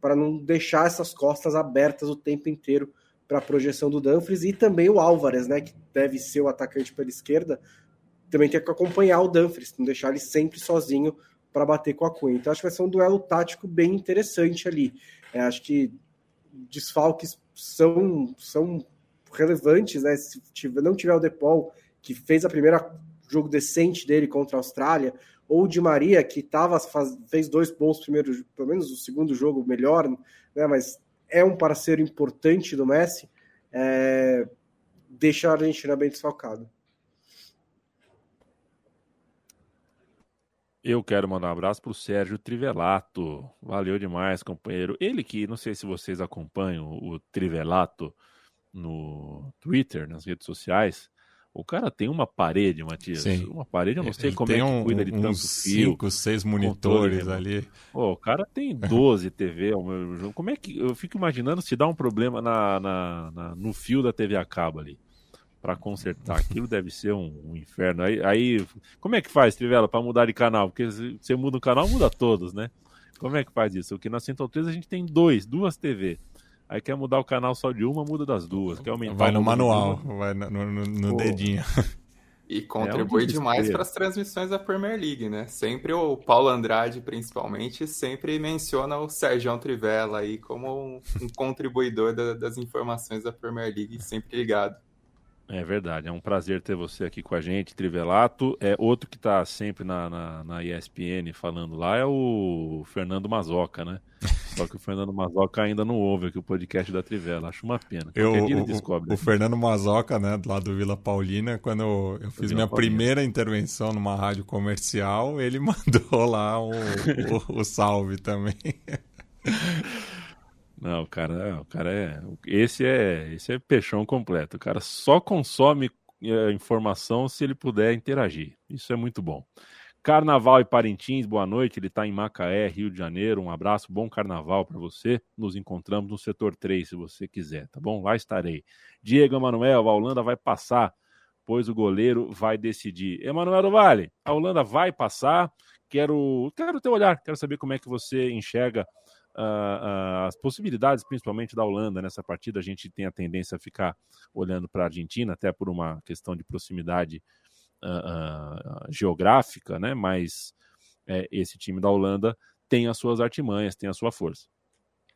para não deixar essas costas abertas o tempo inteiro para a projeção do Dumfries e também o Álvares, né, que deve ser o atacante pela esquerda, também tem que acompanhar o Dumfries, não deixar ele sempre sozinho para bater com a Cunha. Então acho que vai ser um duelo tático bem interessante ali. É, acho que desfalques são, são relevantes, né? Se tiver, não tiver o Depol, que fez a primeira jogo decente dele contra a Austrália, ou Di Maria, que tava, faz, fez dois bons primeiros, pelo menos o segundo jogo melhor, né? Mas é um parceiro importante do Messi, é, deixa a Argentina bem desfalcada. Eu quero mandar um abraço para o Sérgio Trivelato. Valeu demais, companheiro. Ele que, não sei se vocês acompanham o Trivelato no Twitter, nas redes sociais, o cara tem uma parede, Matias. Sim. Uma parede, eu não sei Ele como é que um, cuida de tanto fio. cinco, seis monitores ali. Pô, o cara tem 12 TV. Como é que. Eu fico imaginando se dá um problema na, na, na no fio da TV a cabo ali. Para consertar. Aquilo deve ser um, um, inferno. Aí, aí, como é que faz, Trivela, para mudar de canal? Porque se você muda um canal, muda todos, né? Como é que faz isso? Porque na Central 3 a gente tem dois, duas TV. Aí quer mudar o canal só de uma, muda das duas. Quer aumentar vai no manual, vai no, no, no dedinho. E contribui é um demais para as transmissões da Premier League, né? Sempre o Paulo Andrade, principalmente, sempre menciona o Sérgio Trivela aí como um, um contribuidor da, das informações da Premier League, sempre ligado. É verdade, é um prazer ter você aqui com a gente, Trivelato. É outro que está sempre na, na, na, ESPN falando lá é o Fernando Mazoca, né? Só que o Fernando Mazoca ainda não ouve aqui o podcast da Trivela, acho uma pena. Eu, o, descobre. O, Fernando Mazoca, né, lá do Vila Paulina, quando eu, eu fiz minha Paulina. primeira intervenção numa rádio comercial, ele mandou lá o, o, o salve também. Não, o cara, o cara é. Esse é. Esse é peixão completo. O cara só consome é, informação se ele puder interagir. Isso é muito bom. Carnaval e Parintins, boa noite. Ele está em Macaé, Rio de Janeiro. Um abraço, bom carnaval para você. Nos encontramos no setor 3, se você quiser, tá bom? Lá estarei. Diego Emanuel, a Holanda vai passar, pois o goleiro vai decidir. Emanuel Vale, a Holanda vai passar. Quero, quero teu olhar, quero saber como é que você enxerga uh, as possibilidades, principalmente da Holanda nessa partida. A gente tem a tendência a ficar olhando para a Argentina, até por uma questão de proximidade uh, geográfica, né? Mas é, esse time da Holanda tem as suas artimanhas, tem a sua força.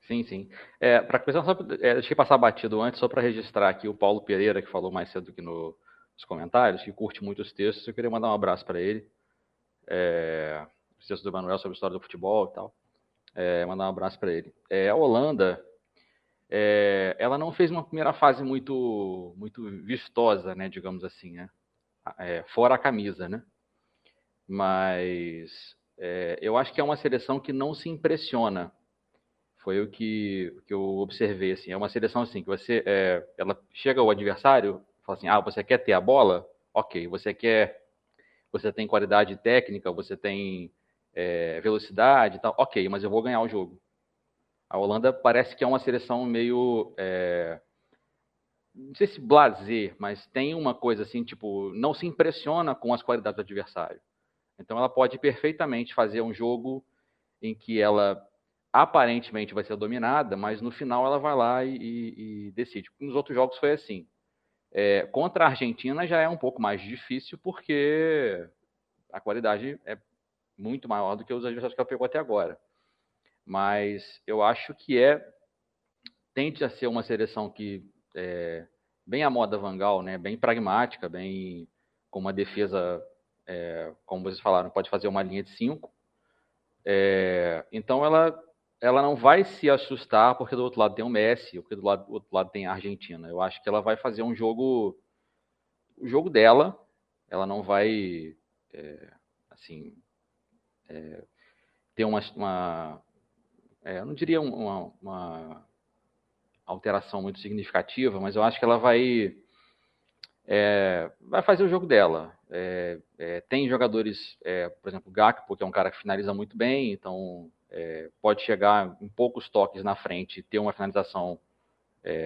Sim, sim. É, para começar, só, é, deixei passar batido antes, só para registrar aqui o Paulo Pereira, que falou mais cedo aqui no, nos comentários, que curte muito os textos. Eu queria mandar um abraço para ele. É, os textos do Manuel sobre a história do futebol e tal. É, mandar um abraço para ele. É, a Holanda, é, ela não fez uma primeira fase muito, muito vistosa, né, digamos assim, né? É, fora a camisa, né? Mas é, eu acho que é uma seleção que não se impressiona. Foi o que, que eu observei, assim. É uma seleção assim que você, é, ela chega ao adversário, fala assim, ah, você quer ter a bola? Ok. Você quer, você tem qualidade técnica, você tem é, velocidade e tal, ok, mas eu vou ganhar o jogo. A Holanda parece que é uma seleção meio. É, não sei se blazer, mas tem uma coisa assim, tipo, não se impressiona com as qualidades do adversário. Então ela pode perfeitamente fazer um jogo em que ela aparentemente vai ser dominada, mas no final ela vai lá e, e, e decide. Nos outros jogos foi assim. É, contra a Argentina já é um pouco mais difícil porque a qualidade é muito maior do que os adversários que ela pegou até agora. Mas eu acho que é tende a ser uma seleção que é bem a moda Vangal, né? Bem pragmática, bem com uma defesa, é, como vocês falaram, pode fazer uma linha de cinco. É, então ela ela não vai se assustar porque do outro lado tem o Messi, porque do, lado, do outro lado tem a Argentina. Eu acho que ela vai fazer um jogo, o jogo dela. Ela não vai, é, assim, é, ter uma, uma é, eu não diria uma, uma, alteração muito significativa, mas eu acho que ela vai, é, vai fazer o jogo dela. É, é, tem jogadores, é, por exemplo, Gakpo, que é um cara que finaliza muito bem, então pode chegar em poucos toques na frente e ter uma finalização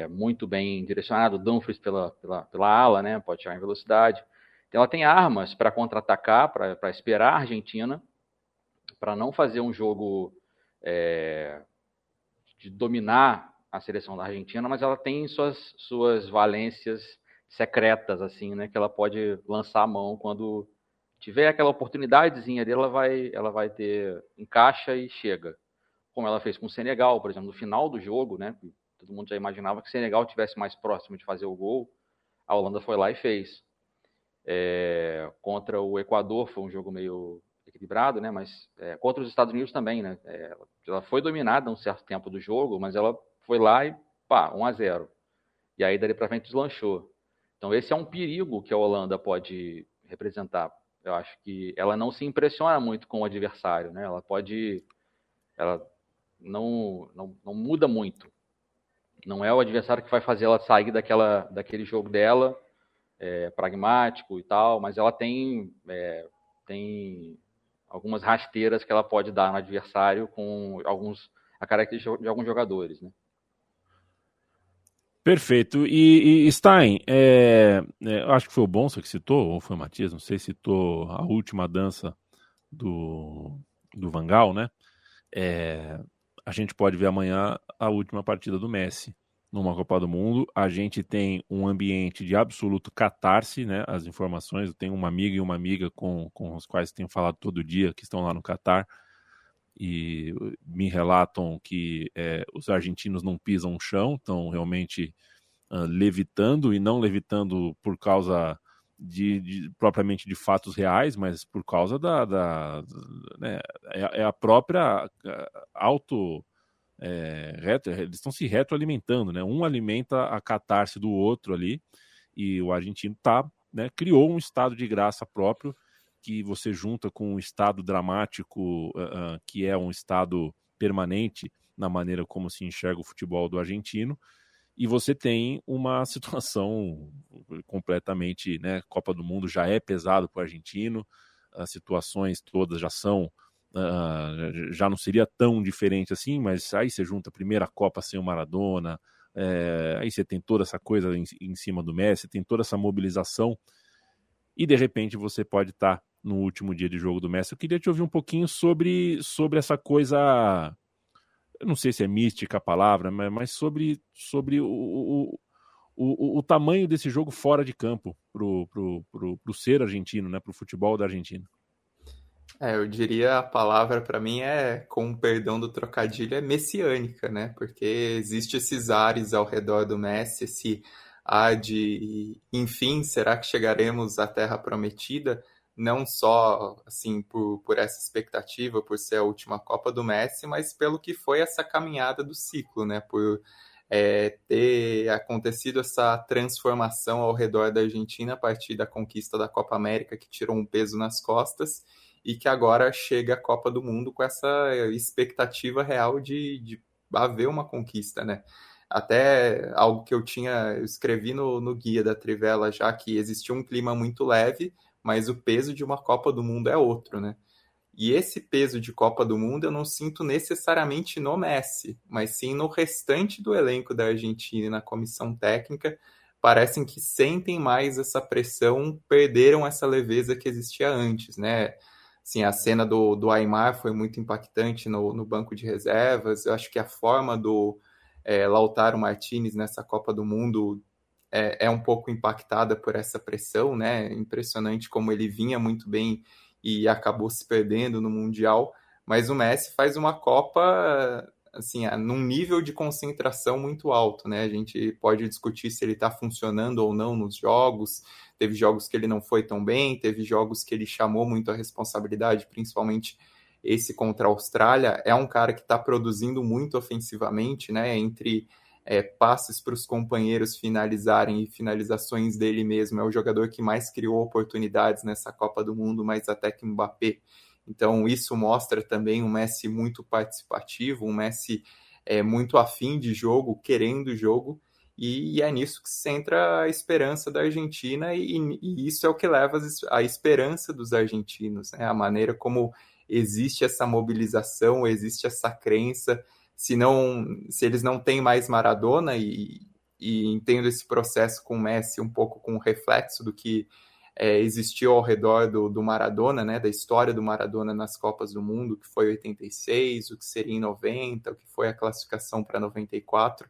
muito bem direcionada. Dumfries pela, pela, pela ala, né, pode chegar em velocidade. Então, ela tem armas para contra-atacar, para esperar a Argentina, para não fazer um jogo é, de dominar a seleção da Argentina, mas ela tem suas, suas valências secretas, assim, né, que ela pode lançar a mão quando tiver aquela oportunidadezinha dele, ela vai, ela vai ter encaixa e chega. Como ela fez com o Senegal, por exemplo, no final do jogo, né? Todo mundo já imaginava que o Senegal tivesse mais próximo de fazer o gol. A Holanda foi lá e fez. É, contra o Equador foi um jogo meio equilibrado, né? Mas é, contra os Estados Unidos também, né? É, ela foi dominada um certo tempo do jogo, mas ela foi lá e pá, 1 a 0. E aí dali para frente deslanchou. Então esse é um perigo que a Holanda pode representar eu acho que ela não se impressiona muito com o adversário, né? Ela pode, ela não, não, não muda muito. Não é o adversário que vai fazer ela sair daquela, daquele jogo dela, é, pragmático e tal, mas ela tem, é, tem algumas rasteiras que ela pode dar no adversário com alguns a característica de alguns jogadores, né? Perfeito. E, e Stein, é, é, acho que foi o Bonsa que citou, ou foi o Matias, não sei, citou a última dança do, do Vangal, né? É, a gente pode ver amanhã a última partida do Messi numa Copa do Mundo. A gente tem um ambiente de absoluto catarse, né? As informações, eu tenho uma amiga e uma amiga com, com os quais tenho falado todo dia que estão lá no Catar e me relatam que é, os argentinos não pisam o chão, estão realmente uh, levitando e não levitando por causa de, de, propriamente de fatos reais, mas por causa da, da né, é, é, a própria auto é, reto, eles estão se retroalimentando, né? Um alimenta a catarse do outro ali e o argentino tá, né, criou um estado de graça próprio que você junta com um estado dramático, uh, que é um estado permanente na maneira como se enxerga o futebol do argentino, e você tem uma situação completamente, né, Copa do Mundo já é pesado para o argentino, as situações todas já são, já não seria tão diferente assim, mas aí você junta a primeira Copa sem o Maradona, é, aí você tem toda essa coisa em, em, cima do Messi, tem toda essa mobilização, e de repente você pode estar tá no último dia de jogo do Messi. Eu queria te ouvir um pouquinho sobre, sobre essa coisa. Eu não sei se é mística a palavra, mas, mas sobre, sobre o, o, o, o, tamanho desse jogo fora de campo pro, pro ser argentino, né? Pro futebol da Argentina. É, eu diria a palavra para mim é, com perdão do trocadilho, é messiânica, né? Porque existe esses ares ao redor do Messi, esse ar de, enfim, será que chegaremos à Terra Prometida? não só assim por, por essa expectativa, por ser a última Copa do Messi, mas pelo que foi essa caminhada do ciclo, né? Por é, ter acontecido essa transformação ao redor da Argentina a partir da conquista da Copa América, que tirou um peso nas costas, e que agora chega a Copa do Mundo com essa expectativa real de, de haver uma conquista, né? Até algo que eu tinha, eu escrevi no, no guia da Trivela já que existia um clima muito leve, mas o peso de uma Copa do Mundo é outro, né? E esse peso de Copa do Mundo eu não sinto necessariamente no Messi, mas sim no restante do elenco da Argentina e na comissão técnica. Parecem que sentem mais essa pressão, perderam essa leveza que existia antes, né? Assim, a cena do, do Aymar foi muito impactante no, no banco de reservas. Eu acho que a forma do é, Lautaro Martinez nessa Copa do Mundo é, é um pouco impactada por essa pressão, né? Impressionante como ele vinha muito bem e acabou se perdendo no Mundial. Mas o Messi faz uma Copa assim, num nível de concentração muito alto, né? A gente pode discutir se ele está funcionando ou não nos jogos. Teve jogos que ele não foi tão bem, teve jogos que ele chamou muito a responsabilidade, principalmente esse contra a Austrália, é um cara que está produzindo muito ofensivamente, né? Entre é, passes para os companheiros finalizarem e finalizações dele mesmo. É o jogador que mais criou oportunidades nessa Copa do Mundo, mais até que Mbappé. Então, isso mostra também um Messi muito participativo, um Messi é, muito afim de jogo, querendo jogo, e, e, é nisso que se centra a esperança da Argentina, e, e isso é o que leva a esperança dos argentinos, né? a maneira como existe essa mobilização, existe essa crença. Se, não, se eles não têm mais Maradona, e, e entendo esse processo com o Messi um pouco com reflexo do que é, existiu ao redor do, do, Maradona, né, da história do Maradona nas Copas do Mundo, que foi 86, o que seria em 90, o que foi a classificação para 94.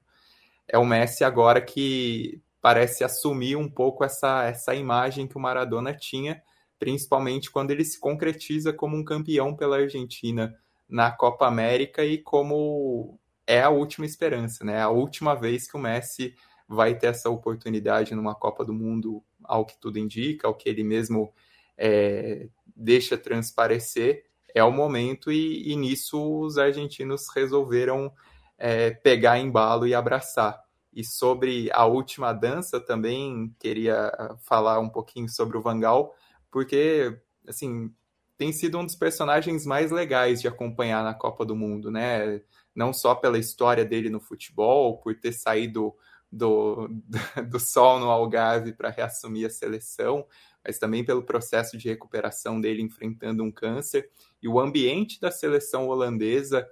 É o Messi agora que parece assumir um pouco essa, essa imagem que o Maradona tinha, principalmente quando ele se concretiza como um campeão pela Argentina na Copa América e como é a última esperança, né? A última vez que o Messi vai ter essa oportunidade numa Copa do Mundo ao que tudo indica, ao que ele mesmo é, deixa transparecer, é o momento e, e nisso os argentinos resolveram é, pegar embalo e abraçar. E sobre a última dança também queria falar um pouquinho sobre o Vangal, porque assim tem sido um dos personagens mais legais de acompanhar na Copa do Mundo, né? Não só pela história dele no futebol, por ter saído do, do sol no Algarve para reassumir a seleção, mas também pelo processo de recuperação dele enfrentando um câncer e o ambiente da seleção holandesa,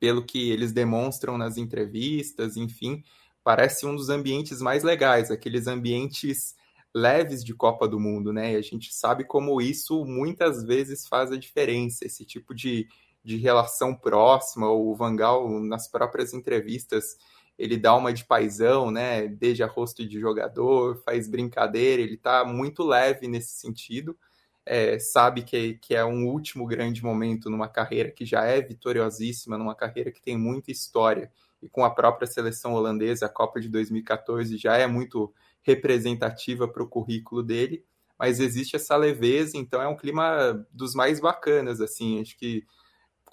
pelo que eles demonstram nas entrevistas, enfim, parece um dos ambientes mais legais, aqueles ambientes leves de Copa do Mundo, né? E a gente sabe como isso muitas vezes faz a diferença, esse tipo de, de relação próxima. O Vangal, nas próprias entrevistas, ele dá uma de paisão, né? Beija rosto de jogador, faz brincadeira, ele tá muito leve nesse sentido. É, sabe que, que é um último grande momento numa carreira que já é vitoriosíssima, numa carreira que tem muita história, e com a própria seleção holandesa, a Copa de 2014 já é muito representativa para o currículo dele, mas existe essa leveza, então é um clima dos mais bacanas, assim, acho que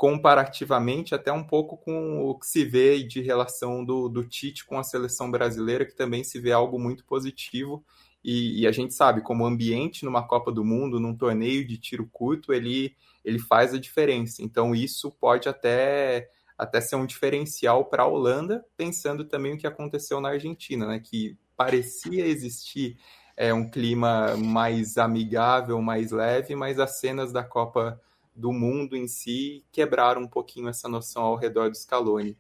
comparativamente até um pouco com o que se vê de relação do, do Tite com a seleção brasileira, que também se vê algo muito positivo. E, e, a gente sabe, como ambiente numa Copa do Mundo, num torneio de tiro curto, ele, ele faz a diferença. Então, isso pode até, até ser um diferencial para a Holanda, pensando também o que aconteceu na Argentina, né? que parecia existir é, um clima mais amigável, mais leve, mas as cenas da Copa do mundo em si quebraram um pouquinho essa noção ao redor do Scaloni.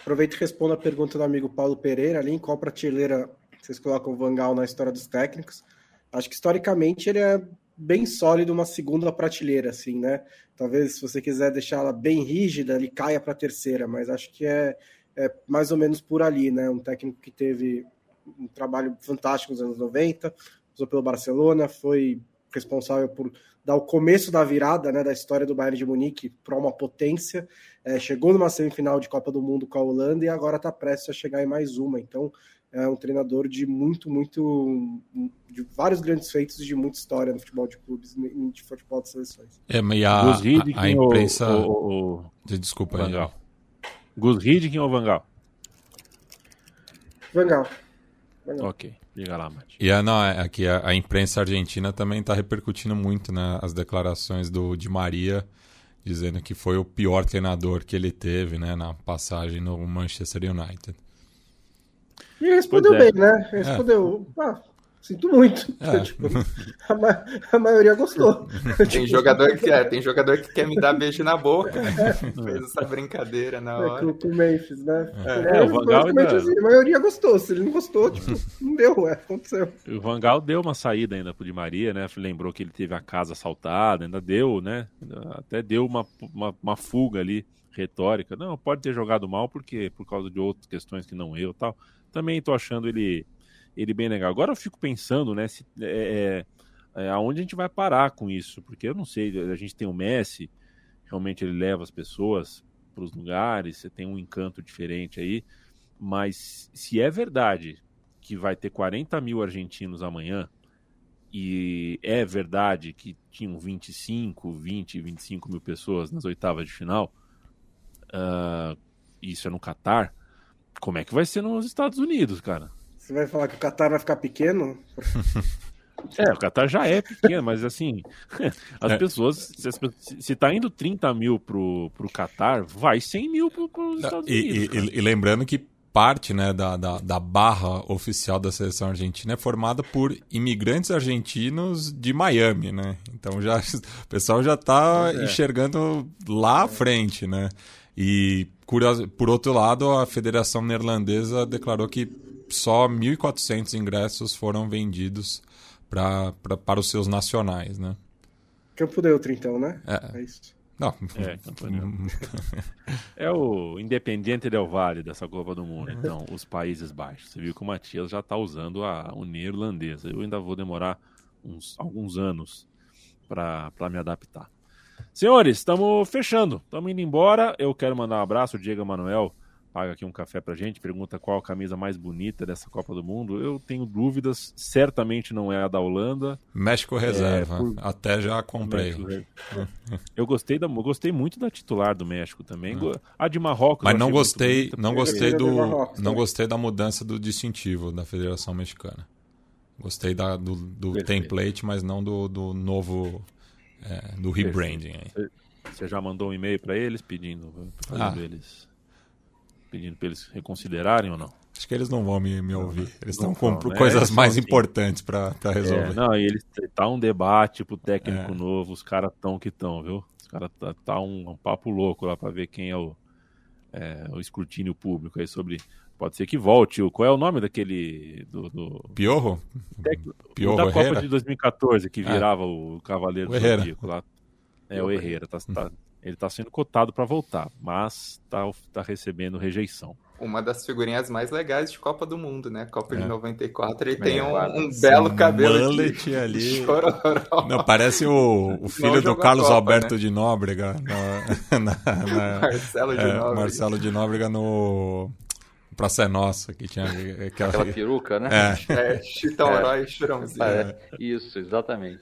Aproveito e respondo a pergunta do amigo Paulo Pereira ali, em qual prateleira vocês colocam o Vangal na história dos técnicos. Acho que historicamente ele é bem sólido uma segunda prateleira, assim, né? Talvez se você quiser deixá-la bem rígida, ele caia para a terceira, mas acho que é, é, mais ou menos por ali, né? Um técnico que teve um trabalho fantástico nos anos 90, usou pelo Barcelona, foi responsável por dar o começo da virada né, da história do Bayern de Munique para uma potência. É, chegou numa semifinal de Copa do Mundo com a Holanda e agora está prestes a chegar em mais uma. Então, é um treinador de muito, muito. de vários grandes feitos e de muita história no futebol de clubes e de futebol de seleções. É, mas a, a, a imprensa. O, o, o... Desculpa, Vangal. Gus Hiddink ou Vangal? Vangal. Vangal. Ok. Diga lá, Mati. E a, não, é, aqui a, a, imprensa argentina também está repercutindo muito né, as declarações do Di Maria, dizendo que foi o pior treinador que ele teve né, na passagem no Manchester United. E respondeu é. bem, né? Respondeu. É. Ah, Sinto muito. É. Tipo, a, ma a, maioria gostou. Tem jogador, que, é, tem jogador que quer me dar beijo na boca. Fez essa brincadeira na hora. É, com, com o Memphis, né? É, é, o Vangal ainda... assim, a maioria gostou. Se ele não gostou, tipo, não deu, é, aconteceu. O Vangal deu uma saída ainda pro Di Maria, né? Lembrou que ele teve a casa assaltada, ainda deu, né? Até deu uma, uma, uma fuga ali retórica. Não, pode ter jogado mal porque por causa de outras questões que não eu tal. Também tô achando ele ele bem legal. Agora eu fico pensando, né, se, é, é, é, aonde a gente vai parar com isso, porque eu não sei, a gente tem o Messi, realmente ele leva as pessoas para os lugares, você tem um encanto diferente aí, mas se é verdade que vai ter 40 mil argentinos amanhã, e é verdade que tinham 25, 20, 25 mil pessoas nas oitavas de final, uh, isso é no Catar, como é que vai ser nos Estados Unidos, cara? Você vai falar que o Qatar vai ficar pequeno? É, o Qatar já é pequeno, mas assim, as é. pessoas, se, se tá indo 30 mil pro, pro Qatar, vai 100 mil pro, pros Estados Unidos. E, e, e, lembrando que parte né, da, da, da, barra oficial da seleção argentina é formada por imigrantes argentinos de Miami, né? Então já, o pessoal já tá é. enxergando lá à frente, né? E, por outro lado, a Federação Neerlandesa declarou que só 1.400 ingressos foram vendidos pra, pra, para os seus nacionais, né? Campo Neutro, então, né? É, é isso. Não. É, é o Independiente Del Valle dessa Copa do Mundo. Então, os Países Baixos. Você viu que o Matias já está usando a Unia Irlandesa. Eu ainda vou demorar uns, alguns anos para me adaptar. Senhores, estamos fechando. Estamos indo embora. Eu quero mandar um abraço, Diego Manuel paga aqui um café pra gente, pergunta qual a camisa mais bonita dessa Copa do Mundo. Eu tenho dúvidas, certamente não é a da Holanda. México reserva, é, por... até já comprei. eu gostei da, eu gostei muito da titular do México também. Hum. A de Marrocos. Mas não gostei, não gostei do, não né? gostei da mudança do distintivo da Federação Mexicana. Gostei da, do, do template, mas não do, do novo, é, do rebranding. Você já mandou um e-mail para eles pedindo, fazendo ah. eles pedindo para eles reconsiderarem ou não? Acho que eles não vão me, me ouvir. Eles estão com né? coisas mais assim. importantes para resolver. É, não, e eles tá um debate pro técnico é. novo, os caras tão que estão, viu? Os caras tá, tá um, um, papo louco lá para ver quem é o, é, o escrutínio público aí sobre. Pode ser que volte. Qual é o nome daquele. Do, do... Piorro? Técnico, Piorro da Herrera? Copa de 2014, que é. virava o Cavaleiro do Zodíaco lá. É, o Herrera. Tá, tá, ele está sendo cotado para voltar, mas está tá recebendo rejeição. Uma das figurinhas mais legais de Copa do Mundo, né? Copa é. de 94, ele é, tem um, um belo cabelo mullet ali. Não, parece o, o filho do Carlos Copa, Alberto né? de Nóbrega. Na, na, na, Marcelo de é, Nóbrega. Marcelo de Nóbrega no Praça é Nossa, que tinha aquela, aquela peruca, né? É, é Chitão é. e Chorãozinho. É. Isso, exatamente.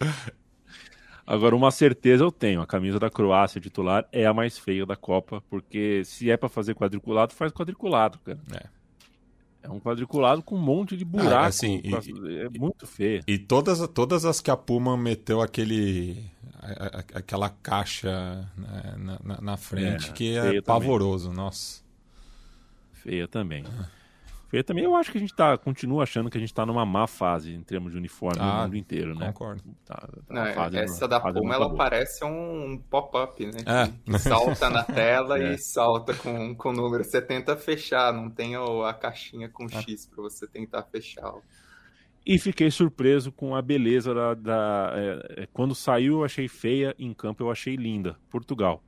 Agora, uma certeza eu tenho: a camisa da Croácia titular é a mais feia da Copa, porque se é para fazer quadriculado, faz quadriculado, cara. É. É um quadriculado com um monte de buraco. Ah, assim, e, é muito feio. E todas, todas as que a Puma meteu aquele. aquela caixa né, na, na, na, frente, é, que é pavoroso, também. nossa. Feia também. Ah também. Eu acho que a gente tá, continua achando que a gente tá numa má fase em termos de uniforme ah, no mundo inteiro, né? Concordo. Tá, tá Não, essa da Puma, ela boa. parece um pop-up, né? É. Que, salta na tela é. e salta com, com o número. Você tenta fechar, não tem a caixinha com é. X para você tentar fechar. E fiquei surpreso com a beleza da. da é, é, quando saiu, eu achei feia, em campo eu achei linda. Portugal.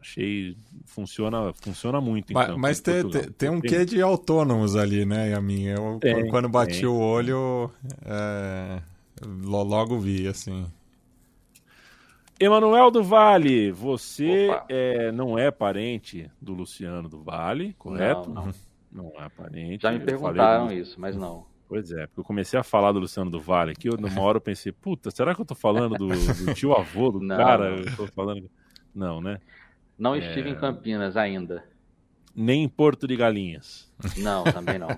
Achei funciona funciona muito. Mas, mas tem, tem, tem, um quê de autônomos ali, né, Yamin? Eu tem, quando bati tem. o olho, é, logo vi, assim. Emanuel do Vale, você é, não é parente do Luciano do Vale, correto? Não, não. não é parente. Já me perguntaram isso, mas não. Pois é, porque eu comecei a falar do Luciano do Vale aqui, eu, numa hora eu pensei, puta, será que eu tô falando do, do tio avô do não, cara? Não. Eu tô falando... Não, né? Não estive é... em Campinas ainda. Nem em Porto de Galinhas. Não, também não.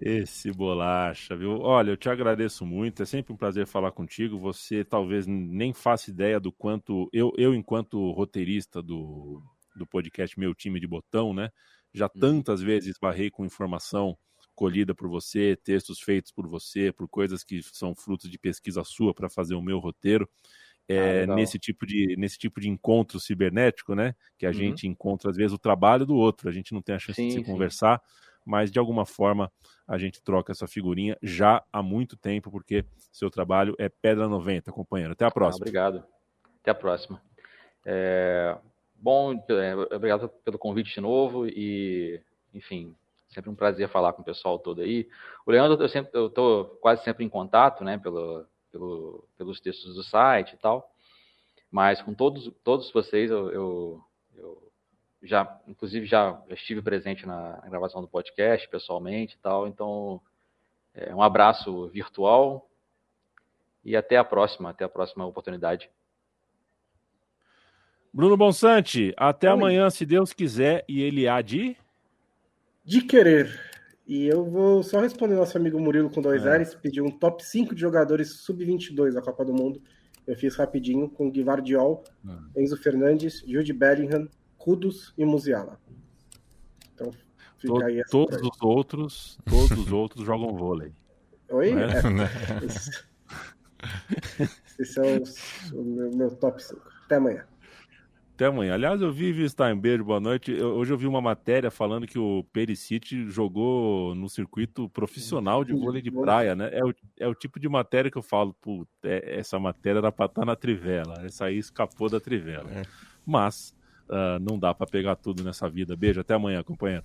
Esse bolacha, viu? Olha, eu te agradeço muito, é sempre um prazer falar contigo. Você talvez nem faça ideia do quanto eu, eu enquanto roteirista do, do podcast Meu Time de Botão, né? Já uhum. tantas vezes barrei com informação colhida por você, textos feitos por você, por coisas que são frutos de pesquisa sua para fazer o meu roteiro é, ah, nesse tipo de nesse tipo de encontro cibernético, né? Que a uhum. gente encontra às vezes o trabalho do outro, a gente não tem a chance sim, de se sim. conversar, mas de alguma forma a gente troca essa figurinha já há muito tempo, porque seu trabalho é pedra 90, companheiro. Até a ah, próxima. Ah, obrigado. Até a próxima. É... Bom, é, obrigado pelo convite de novo e, enfim, sempre um prazer falar com o pessoal todo aí. O Leandro, eu sempre, eu tô quase sempre em contato, né, pelo, pelo, pelos textos do site e tal. Mas com todos, todos vocês, eu, eu, eu já, inclusive, já, já, estive presente na, gravação do podcast, pessoalmente e tal. Então, É, um abraço virtual e até a próxima, até a próxima oportunidade. Bruno Bonsante, até Oi. amanhã, se Deus quiser, e ele há de. De querer. E eu vou só responder nosso amigo Murilo com dois é. R's, pediu um top 5 de jogadores sub-22 da Copa do Mundo. Eu fiz rapidinho com Guivardiol, é. Enzo Fernandes, Jude Bellingham, Kudos e Musiala. Então, fica aí essa Todos os outros, todos os outros jogam vôlei. Oi? É? É, Esses são os, o meu, meu top 5. Até amanhã. Até amanhã. Aliás, eu vi Stein, beijo, boa noite. Eu, hoje eu vi uma matéria falando que o Perisic jogou no circuito profissional de vôlei de praia, né? É o, é o tipo de matéria que eu falo, putz, é, essa matéria era para estar tá na trivela, essa aí escapou da trivela. É. Mas uh, não dá para pegar tudo nessa vida. Beijo, até amanhã, companheiro.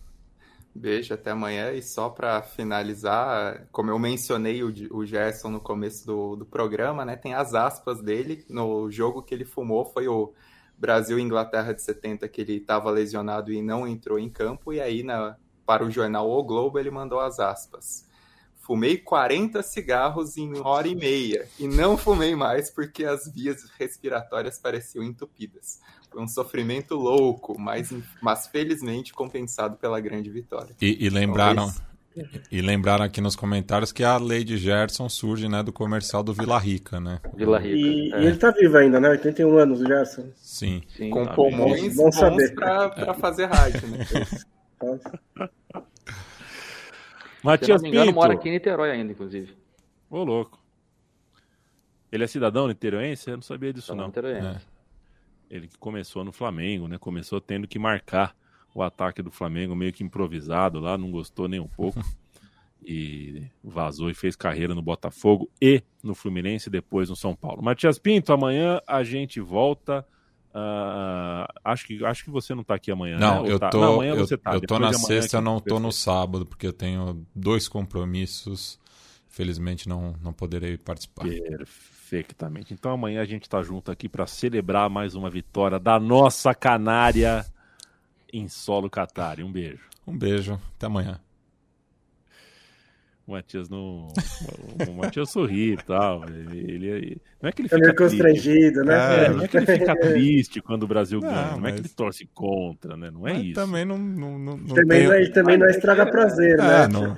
Beijo, até amanhã. E só para finalizar, como eu mencionei o, o Gerson no começo do, do programa, né? Tem as aspas dele. No jogo que ele fumou foi o Brasil e Inglaterra de 70, que ele estava lesionado e não entrou em campo, e aí na, para o jornal O Globo ele mandou as aspas. Fumei 40 cigarros em hora e meia e não fumei mais porque as vias respiratórias pareciam entupidas. Foi um sofrimento louco, mas, mas felizmente compensado pela grande vitória. E, e lembraram, então, e lembraram aqui nos comentários que a Lady Gerson surge né, do comercial do Vila Rica, né? Vila Rica. E, é. e ele tá vivo ainda, né? 81 anos, o Gerson. Sim. Sim Com tá pulmões bons saber. pra, pra fazer rádio, né? Matias Pinto. engano, mora aqui em Niterói ainda, inclusive. Ô, louco. Ele é cidadão niteroense? Eu não sabia disso, não. Niteroense. É. Ele que começou no Flamengo, né? Começou tendo que marcar o ataque do Flamengo meio que improvisado lá, não gostou nem um pouco. e vazou e fez carreira no Botafogo e no Fluminense, depois no São Paulo. Matias Pinto, amanhã a gente volta. Uh, acho, que, acho que você não está aqui amanhã. Não, né? eu tá? tô, não, amanhã eu, você tá. Eu tô na sexta, eu não tô no sábado, porque eu tenho dois compromissos. Felizmente não, não poderei participar. Perfeitamente. Então amanhã a gente está junto aqui para celebrar mais uma vitória da nossa canária em solo Qatari. Um beijo. Um beijo. Até amanhã. O Matias não. O Matias sorri e tal. Ele, ele, não é que ele fica. Ele constrangido, né? É, não é que ele fica triste quando o Brasil não, ganha. Não mas... é que ele torce contra, né? Não é mas isso. Também não. não, não, não também, tem... não é, também não é estraga prazer, é, né? Não.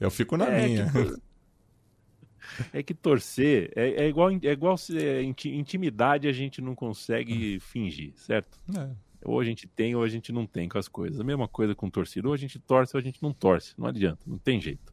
Eu fico na é minha. Que, é que torcer é, é igual, é igual é, intimidade a gente não consegue fingir, certo? É. Ou a gente tem ou a gente não tem com as coisas. A mesma coisa com torcida. Ou a gente torce ou a gente não torce. Não adianta, não tem jeito.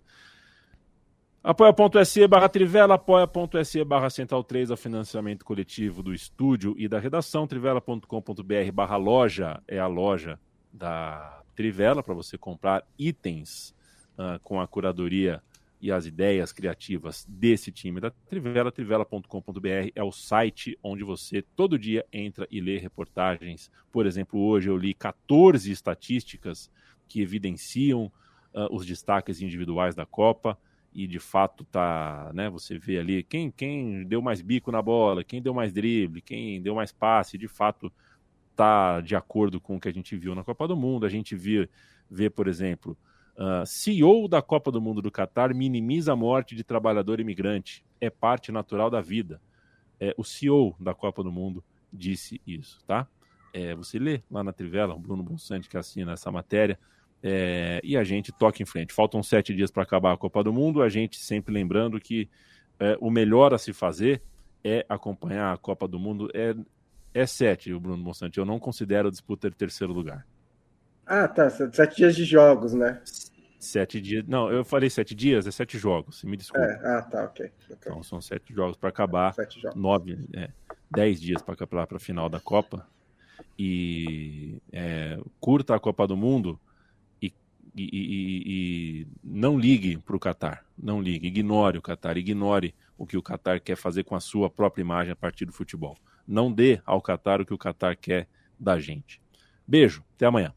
Apoia.se barra Trivela, apoia.se barra Central 3, o financiamento coletivo do estúdio e da redação, trivela.com.br barra loja, é a loja da Trivela, para você comprar itens uh, com a curadoria e as ideias criativas desse time da Trivela. Trivela.com.br é o site onde você todo dia entra e lê reportagens. Por exemplo, hoje eu li 14 estatísticas que evidenciam uh, os destaques individuais da Copa e de fato tá, né, você vê ali quem, quem deu mais bico na bola, quem deu mais drible, quem deu mais passe, de fato tá de acordo com o que a gente viu na Copa do Mundo. A gente vê, vê por exemplo, Uh, CEO da Copa do Mundo do Catar minimiza a morte de trabalhador imigrante. É parte natural da vida. É, o CEO da Copa do Mundo disse isso, tá? É, você lê lá na Trivela, o Bruno Bonsante que assina essa matéria, é, e a gente toca em frente. Faltam sete dias para acabar a Copa do Mundo, a gente sempre lembrando que é, o melhor a se fazer é acompanhar a Copa do Mundo. É, é sete, o Bruno Bonsante. Eu não considero a disputa de terceiro lugar. Ah, tá. Sete dias de jogos, né? Sete dias. Não, eu falei sete dias, é sete jogos. Me desculpe. É, ah, tá, ok. Então são sete jogos para acabar. Sete jogos. Nove, é, dez dias para acabar para a final da Copa. E é, curta a Copa do Mundo e, e, e, e não ligue para o Qatar. Não ligue. Ignore o Qatar. Ignore o que o Qatar quer fazer com a sua própria imagem a partir do futebol. Não dê ao Qatar o que o Qatar quer da gente. Beijo, até amanhã.